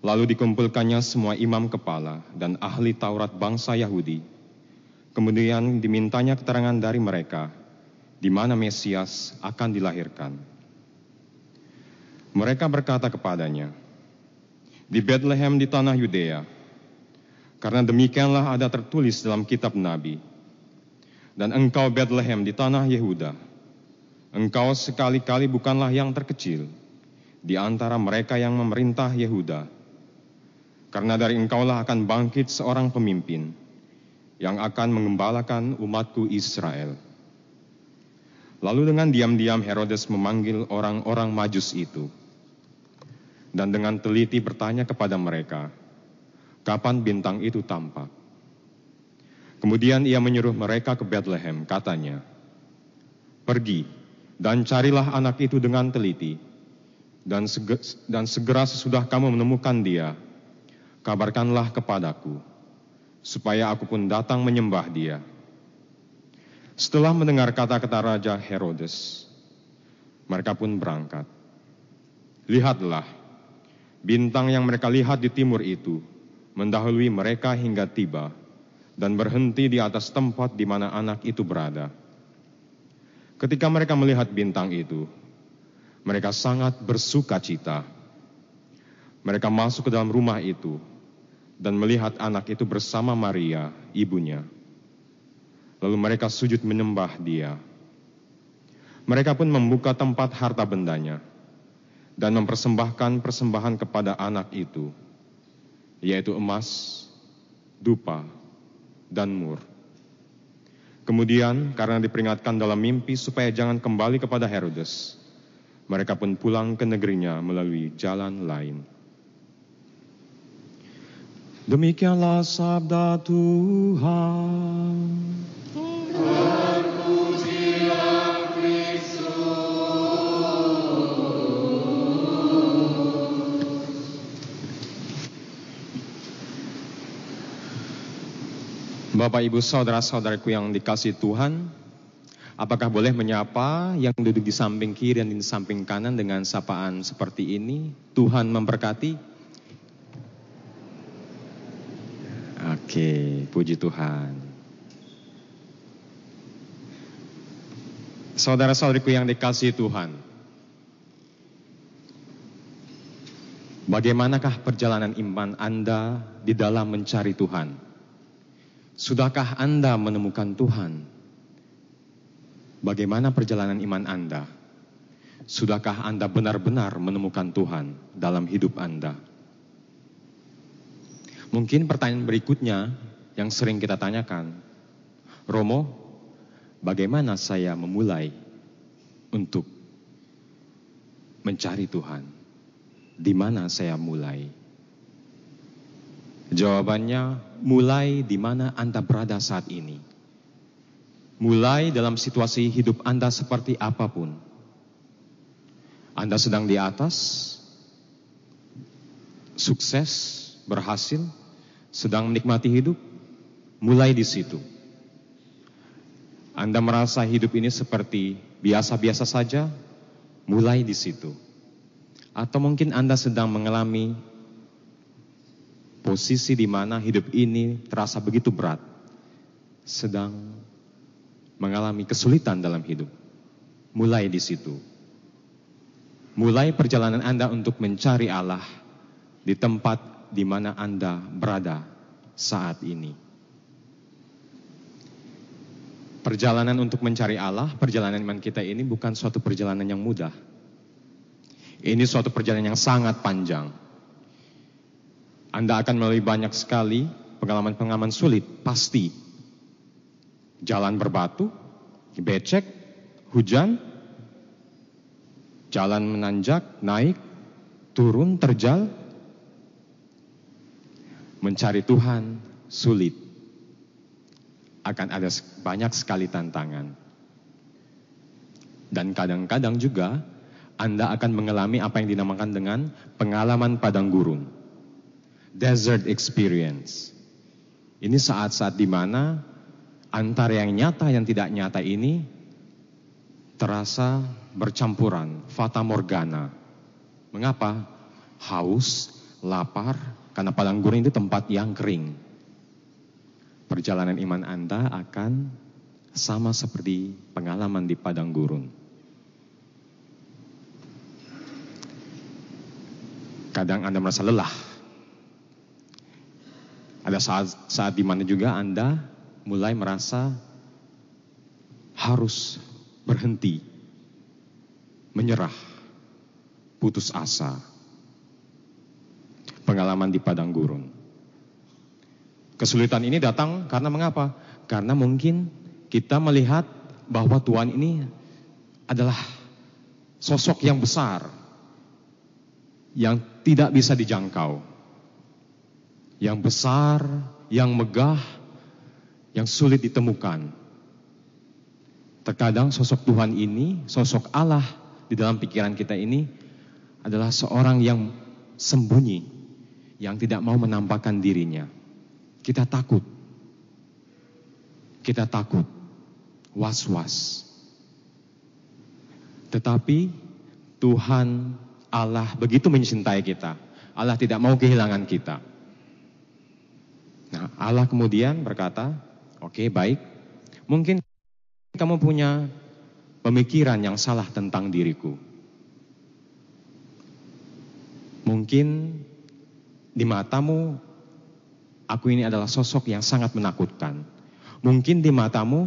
Lalu dikumpulkannya semua imam kepala dan ahli Taurat bangsa Yahudi. Kemudian dimintanya keterangan dari mereka di mana Mesias akan dilahirkan. Mereka berkata kepadanya, "Di Bethlehem di tanah Yudea, karena demikianlah ada tertulis dalam kitab nabi. Dan engkau Bethlehem di tanah Yehuda, engkau sekali-kali bukanlah yang terkecil di antara mereka yang memerintah Yehuda." Karena dari engkaulah akan bangkit seorang pemimpin yang akan mengembalakan umatku Israel. Lalu dengan diam-diam Herodes memanggil orang-orang majus itu. Dan dengan teliti bertanya kepada mereka, kapan bintang itu tampak. Kemudian ia menyuruh mereka ke Bethlehem, katanya, Pergi dan carilah anak itu dengan teliti, dan segera sesudah kamu menemukan dia, kabarkanlah kepadaku, supaya aku pun datang menyembah dia. Setelah mendengar kata-kata Raja Herodes, mereka pun berangkat. Lihatlah, bintang yang mereka lihat di timur itu mendahului mereka hingga tiba dan berhenti di atas tempat di mana anak itu berada. Ketika mereka melihat bintang itu, mereka sangat bersuka cita. Mereka masuk ke dalam rumah itu dan melihat anak itu bersama Maria, ibunya. Lalu mereka sujud menyembah dia. Mereka pun membuka tempat harta bendanya dan mempersembahkan persembahan kepada anak itu, yaitu emas, dupa, dan mur. Kemudian karena diperingatkan dalam mimpi supaya jangan kembali kepada Herodes, mereka pun pulang ke negerinya melalui jalan lain. Demikianlah sabda Tuhan. Bapak, Ibu, Saudara-saudaraku yang dikasih Tuhan, apakah boleh menyapa yang duduk di samping kiri dan di samping kanan dengan sapaan seperti ini? Tuhan memberkati. Oke, puji Tuhan. Saudara-saudariku yang dikasih Tuhan. Bagaimanakah perjalanan iman Anda di dalam mencari Tuhan? Sudahkah Anda menemukan Tuhan? Bagaimana perjalanan iman Anda? Sudahkah Anda benar-benar menemukan Tuhan dalam hidup Anda? Mungkin pertanyaan berikutnya yang sering kita tanyakan, Romo, bagaimana saya memulai untuk mencari Tuhan? Di mana saya mulai? Jawabannya, mulai di mana Anda berada saat ini. Mulai dalam situasi hidup Anda seperti apa pun. Anda sedang di atas, sukses, berhasil, sedang menikmati hidup, mulai di situ. Anda merasa hidup ini seperti biasa-biasa saja, mulai di situ. Atau mungkin Anda sedang mengalami posisi di mana hidup ini terasa begitu berat, sedang mengalami kesulitan dalam hidup. Mulai di situ. Mulai perjalanan Anda untuk mencari Allah di tempat di mana Anda berada saat ini. Perjalanan untuk mencari Allah, perjalanan iman kita ini bukan suatu perjalanan yang mudah. Ini suatu perjalanan yang sangat panjang. Anda akan melalui banyak sekali pengalaman-pengalaman sulit, pasti. Jalan berbatu, becek, hujan, jalan menanjak, naik, turun, terjal. Mencari Tuhan sulit. Akan ada banyak sekali tantangan. Dan kadang-kadang juga Anda akan mengalami apa yang dinamakan dengan pengalaman padang gurun. Desert experience. Ini saat-saat di mana antara yang nyata yang tidak nyata ini terasa bercampuran, fata morgana. Mengapa? Haus, lapar, karena padang gurun itu tempat yang kering. Perjalanan iman Anda akan sama seperti pengalaman di padang gurun. Kadang Anda merasa lelah. Ada saat, saat di mana juga Anda mulai merasa harus berhenti, menyerah, putus asa. Pengalaman di padang gurun. Kesulitan ini datang karena mengapa? Karena mungkin kita melihat bahwa Tuhan ini adalah sosok yang besar, yang tidak bisa dijangkau, yang besar, yang megah, yang sulit ditemukan. Terkadang sosok Tuhan ini, sosok Allah di dalam pikiran kita ini adalah seorang yang sembunyi, yang tidak mau menampakkan dirinya. Kita takut. Kita takut. Was-was. Tetapi Tuhan Allah begitu mencintai kita. Allah tidak mau kehilangan kita. Nah, Allah kemudian berkata, "Oke, okay, baik. Mungkin kamu punya pemikiran yang salah tentang diriku. Mungkin di matamu aku ini adalah sosok yang sangat menakutkan. Mungkin di matamu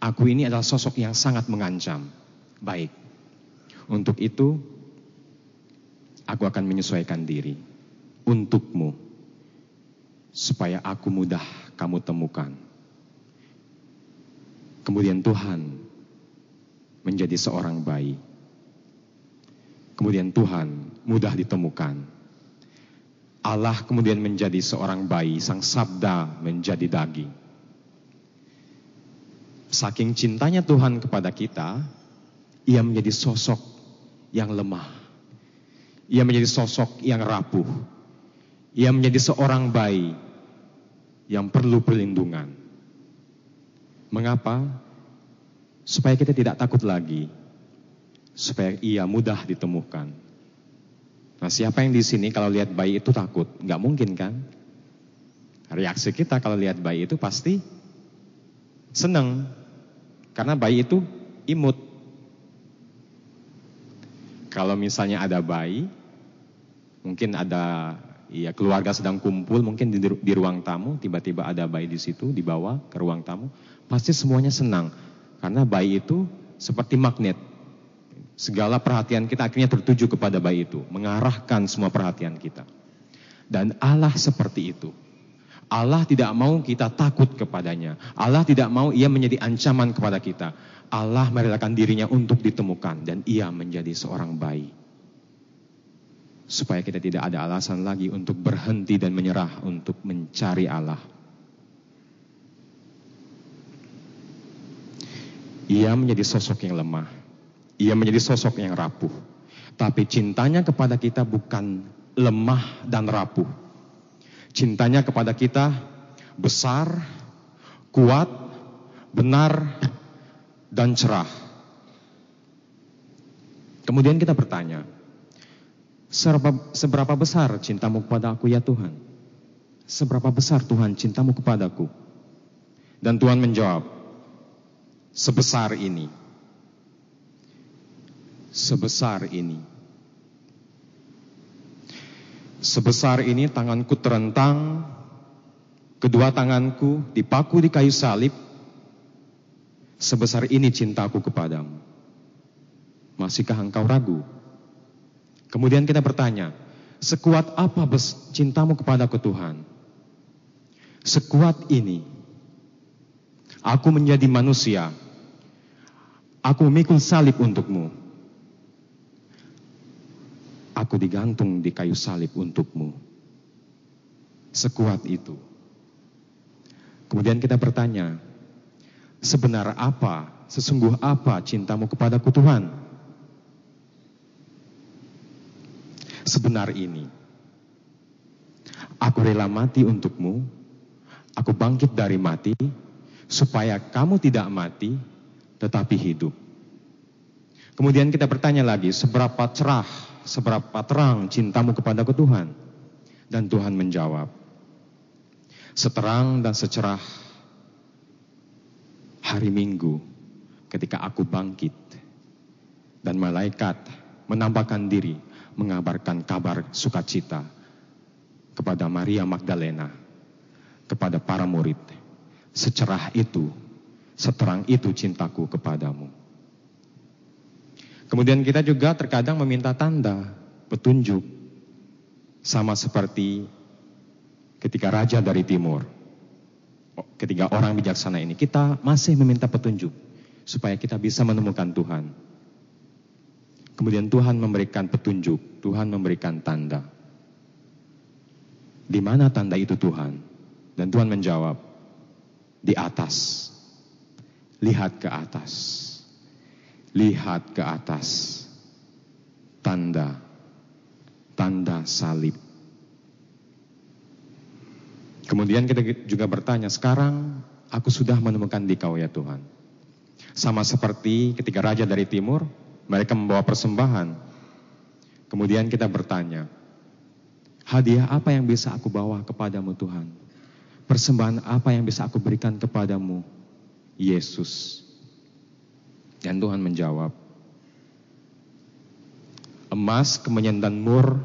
aku ini adalah sosok yang sangat mengancam. Baik. Untuk itu aku akan menyesuaikan diri untukmu supaya aku mudah kamu temukan. Kemudian Tuhan menjadi seorang bayi. Kemudian Tuhan mudah ditemukan. Allah kemudian menjadi seorang bayi, sang sabda menjadi daging. Saking cintanya Tuhan kepada kita, ia menjadi sosok yang lemah. Ia menjadi sosok yang rapuh. Ia menjadi seorang bayi yang perlu perlindungan. Mengapa? Supaya kita tidak takut lagi. Supaya ia mudah ditemukan. Nah siapa yang di sini kalau lihat bayi itu takut? Nggak mungkin kan? Reaksi kita kalau lihat bayi itu pasti senang. Karena bayi itu imut. Kalau misalnya ada bayi, mungkin ada ya keluarga sedang kumpul mungkin di, di ruang tamu tiba-tiba ada bayi di situ dibawa ke ruang tamu pasti semuanya senang. Karena bayi itu seperti magnet. Segala perhatian kita akhirnya tertuju kepada bayi itu mengarahkan semua perhatian kita. Dan Allah seperti itu. Allah tidak mau kita takut kepadanya. Allah tidak mau ia menjadi ancaman kepada kita. Allah merelakan dirinya untuk ditemukan dan ia menjadi seorang bayi supaya kita tidak ada alasan lagi untuk berhenti dan menyerah untuk mencari Allah. Ia menjadi sosok yang lemah. Ia menjadi sosok yang rapuh. Tapi cintanya kepada kita bukan lemah dan rapuh. Cintanya kepada kita besar, kuat, benar, dan cerah. Kemudian kita bertanya, seberapa, besar cintamu kepada aku ya Tuhan? Seberapa besar Tuhan cintamu kepadaku? Dan Tuhan menjawab, sebesar ini. Sebesar ini. Sebesar ini tanganku terentang, kedua tanganku dipaku di kayu salib. Sebesar ini cintaku kepadamu. Masihkah engkau ragu? Kemudian kita bertanya, sekuat apa cintamu kepadaku Tuhan? Sekuat ini, aku menjadi manusia, aku memikul salib untukmu. Aku digantung di kayu salib untukmu. Sekuat itu. Kemudian kita bertanya, sebenar apa, sesungguh apa cintamu kepadaku Tuhan? Sebenar ini. Aku rela mati untukmu, aku bangkit dari mati, supaya kamu tidak mati, tetapi hidup. Kemudian kita bertanya lagi, seberapa cerah, seberapa terang cintamu kepadaku Tuhan? Dan Tuhan menjawab, seterang dan secerah hari Minggu ketika aku bangkit dan malaikat menambahkan diri mengabarkan kabar sukacita kepada Maria Magdalena, kepada para murid. Secerah itu, seterang itu cintaku kepadamu. Kemudian kita juga terkadang meminta tanda, petunjuk, sama seperti ketika raja dari timur, ketika orang bijaksana ini, kita masih meminta petunjuk supaya kita bisa menemukan Tuhan. Kemudian Tuhan memberikan petunjuk, Tuhan memberikan tanda. Di mana tanda itu Tuhan? Dan Tuhan menjawab, di atas. Lihat ke atas. Lihat ke atas. Tanda. Tanda salib. Kemudian kita juga bertanya, sekarang aku sudah menemukan di kau ya Tuhan. Sama seperti ketika raja dari timur mereka membawa persembahan. Kemudian kita bertanya, hadiah apa yang bisa aku bawa kepadamu Tuhan? Persembahan apa yang bisa aku berikan kepadamu, Yesus? Dan Tuhan menjawab, emas, kemenyan dan mur,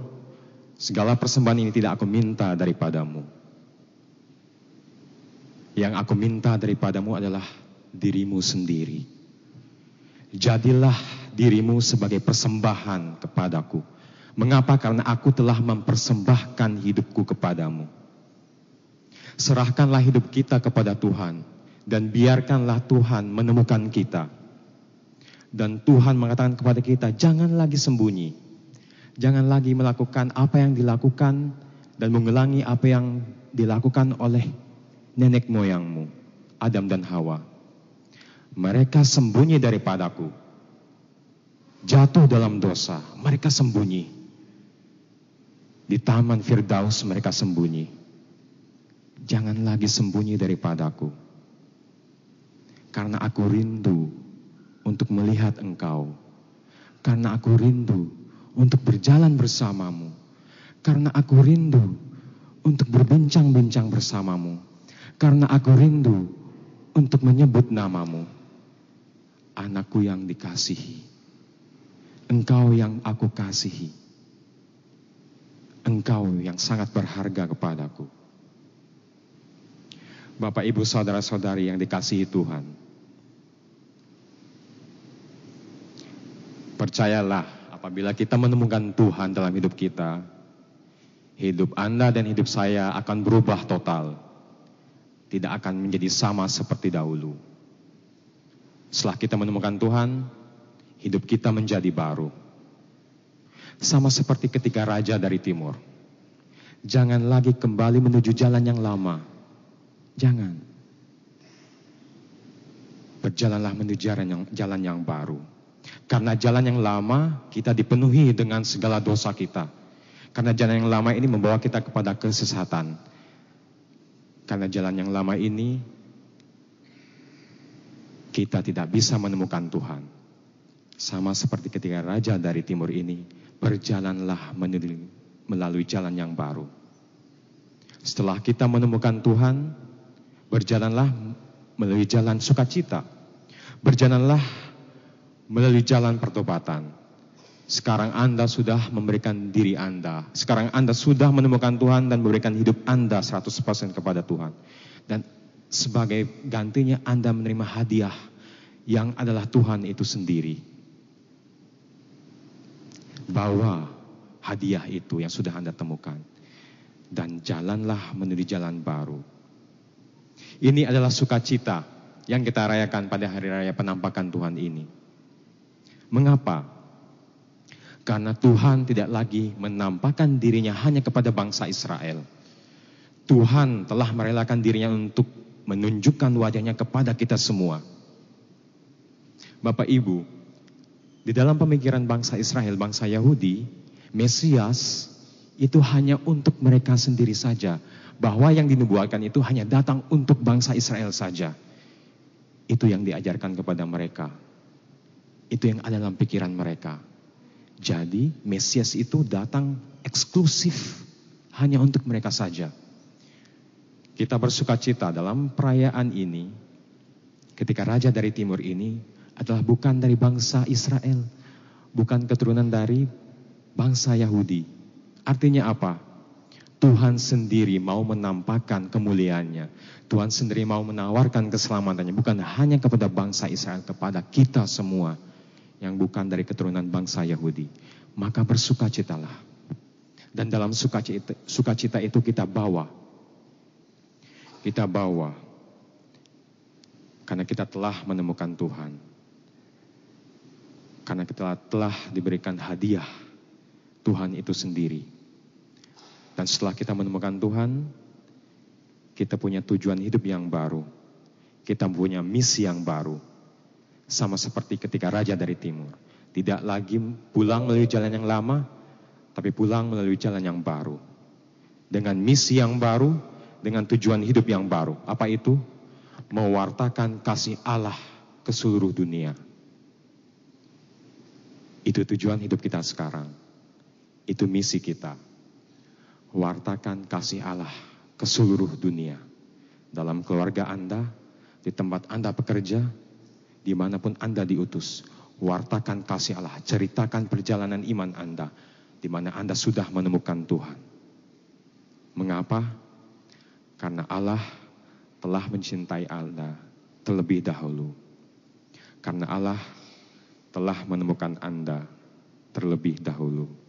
segala persembahan ini tidak aku minta daripadamu. Yang aku minta daripadamu adalah dirimu sendiri. Jadilah dirimu sebagai persembahan kepadaku. Mengapa? Karena aku telah mempersembahkan hidupku kepadamu. Serahkanlah hidup kita kepada Tuhan dan biarkanlah Tuhan menemukan kita. Dan Tuhan mengatakan kepada kita, jangan lagi sembunyi. Jangan lagi melakukan apa yang dilakukan dan mengulangi apa yang dilakukan oleh nenek moyangmu, Adam dan Hawa. Mereka sembunyi daripadaku jatuh dalam dosa, mereka sembunyi. Di taman Firdaus mereka sembunyi. Jangan lagi sembunyi daripadaku. Karena aku rindu untuk melihat engkau. Karena aku rindu untuk berjalan bersamamu. Karena aku rindu untuk berbincang-bincang bersamamu. Karena aku rindu untuk menyebut namamu. Anakku yang dikasihi Engkau yang aku kasihi. Engkau yang sangat berharga kepadaku. Bapak, Ibu, saudara-saudari yang dikasihi Tuhan. Percayalah, apabila kita menemukan Tuhan dalam hidup kita, hidup Anda dan hidup saya akan berubah total. Tidak akan menjadi sama seperti dahulu. Setelah kita menemukan Tuhan, hidup kita menjadi baru. Sama seperti ketika raja dari timur. Jangan lagi kembali menuju jalan yang lama. Jangan. Berjalanlah menuju jalan yang, jalan yang baru. Karena jalan yang lama kita dipenuhi dengan segala dosa kita. Karena jalan yang lama ini membawa kita kepada kesesatan. Karena jalan yang lama ini kita tidak bisa menemukan Tuhan. Sama seperti ketika raja dari timur ini berjalanlah melalui jalan yang baru. Setelah kita menemukan Tuhan, berjalanlah melalui jalan sukacita. Berjalanlah melalui jalan pertobatan. Sekarang Anda sudah memberikan diri Anda. Sekarang Anda sudah menemukan Tuhan dan memberikan hidup Anda 100% kepada Tuhan. Dan sebagai gantinya Anda menerima hadiah yang adalah Tuhan itu sendiri. Bawa hadiah itu yang sudah Anda temukan. Dan jalanlah menuju jalan baru. Ini adalah sukacita yang kita rayakan pada hari raya penampakan Tuhan ini. Mengapa? Karena Tuhan tidak lagi menampakkan dirinya hanya kepada bangsa Israel. Tuhan telah merelakan dirinya untuk menunjukkan wajahnya kepada kita semua. Bapak Ibu, di dalam pemikiran bangsa Israel, bangsa Yahudi, Mesias itu hanya untuk mereka sendiri saja. Bahwa yang dinubuatkan itu hanya datang untuk bangsa Israel saja. Itu yang diajarkan kepada mereka. Itu yang ada dalam pikiran mereka. Jadi Mesias itu datang eksklusif hanya untuk mereka saja. Kita bersuka cita dalam perayaan ini ketika raja dari timur ini adalah bukan dari bangsa Israel, bukan keturunan dari bangsa Yahudi. Artinya apa? Tuhan sendiri mau menampakkan kemuliaannya. Tuhan sendiri mau menawarkan keselamatannya bukan hanya kepada bangsa Israel, kepada kita semua yang bukan dari keturunan bangsa Yahudi. Maka bersukacitalah. Dan dalam sukacita, sukacita itu kita bawa kita bawa karena kita telah menemukan Tuhan. Karena kita telah diberikan hadiah Tuhan itu sendiri. Dan setelah kita menemukan Tuhan, kita punya tujuan hidup yang baru. Kita punya misi yang baru. Sama seperti ketika Raja dari Timur. Tidak lagi pulang melalui jalan yang lama, tapi pulang melalui jalan yang baru. Dengan misi yang baru, dengan tujuan hidup yang baru. Apa itu? Mewartakan kasih Allah ke seluruh dunia. Itu tujuan hidup kita sekarang. Itu misi kita. Wartakan kasih Allah ke seluruh dunia. Dalam keluarga Anda, di tempat Anda bekerja, di mana pun Anda diutus. Wartakan kasih Allah, ceritakan perjalanan iman Anda, di mana Anda sudah menemukan Tuhan. Mengapa? Karena Allah telah mencintai Anda terlebih dahulu. Karena Allah telah menemukan Anda terlebih dahulu.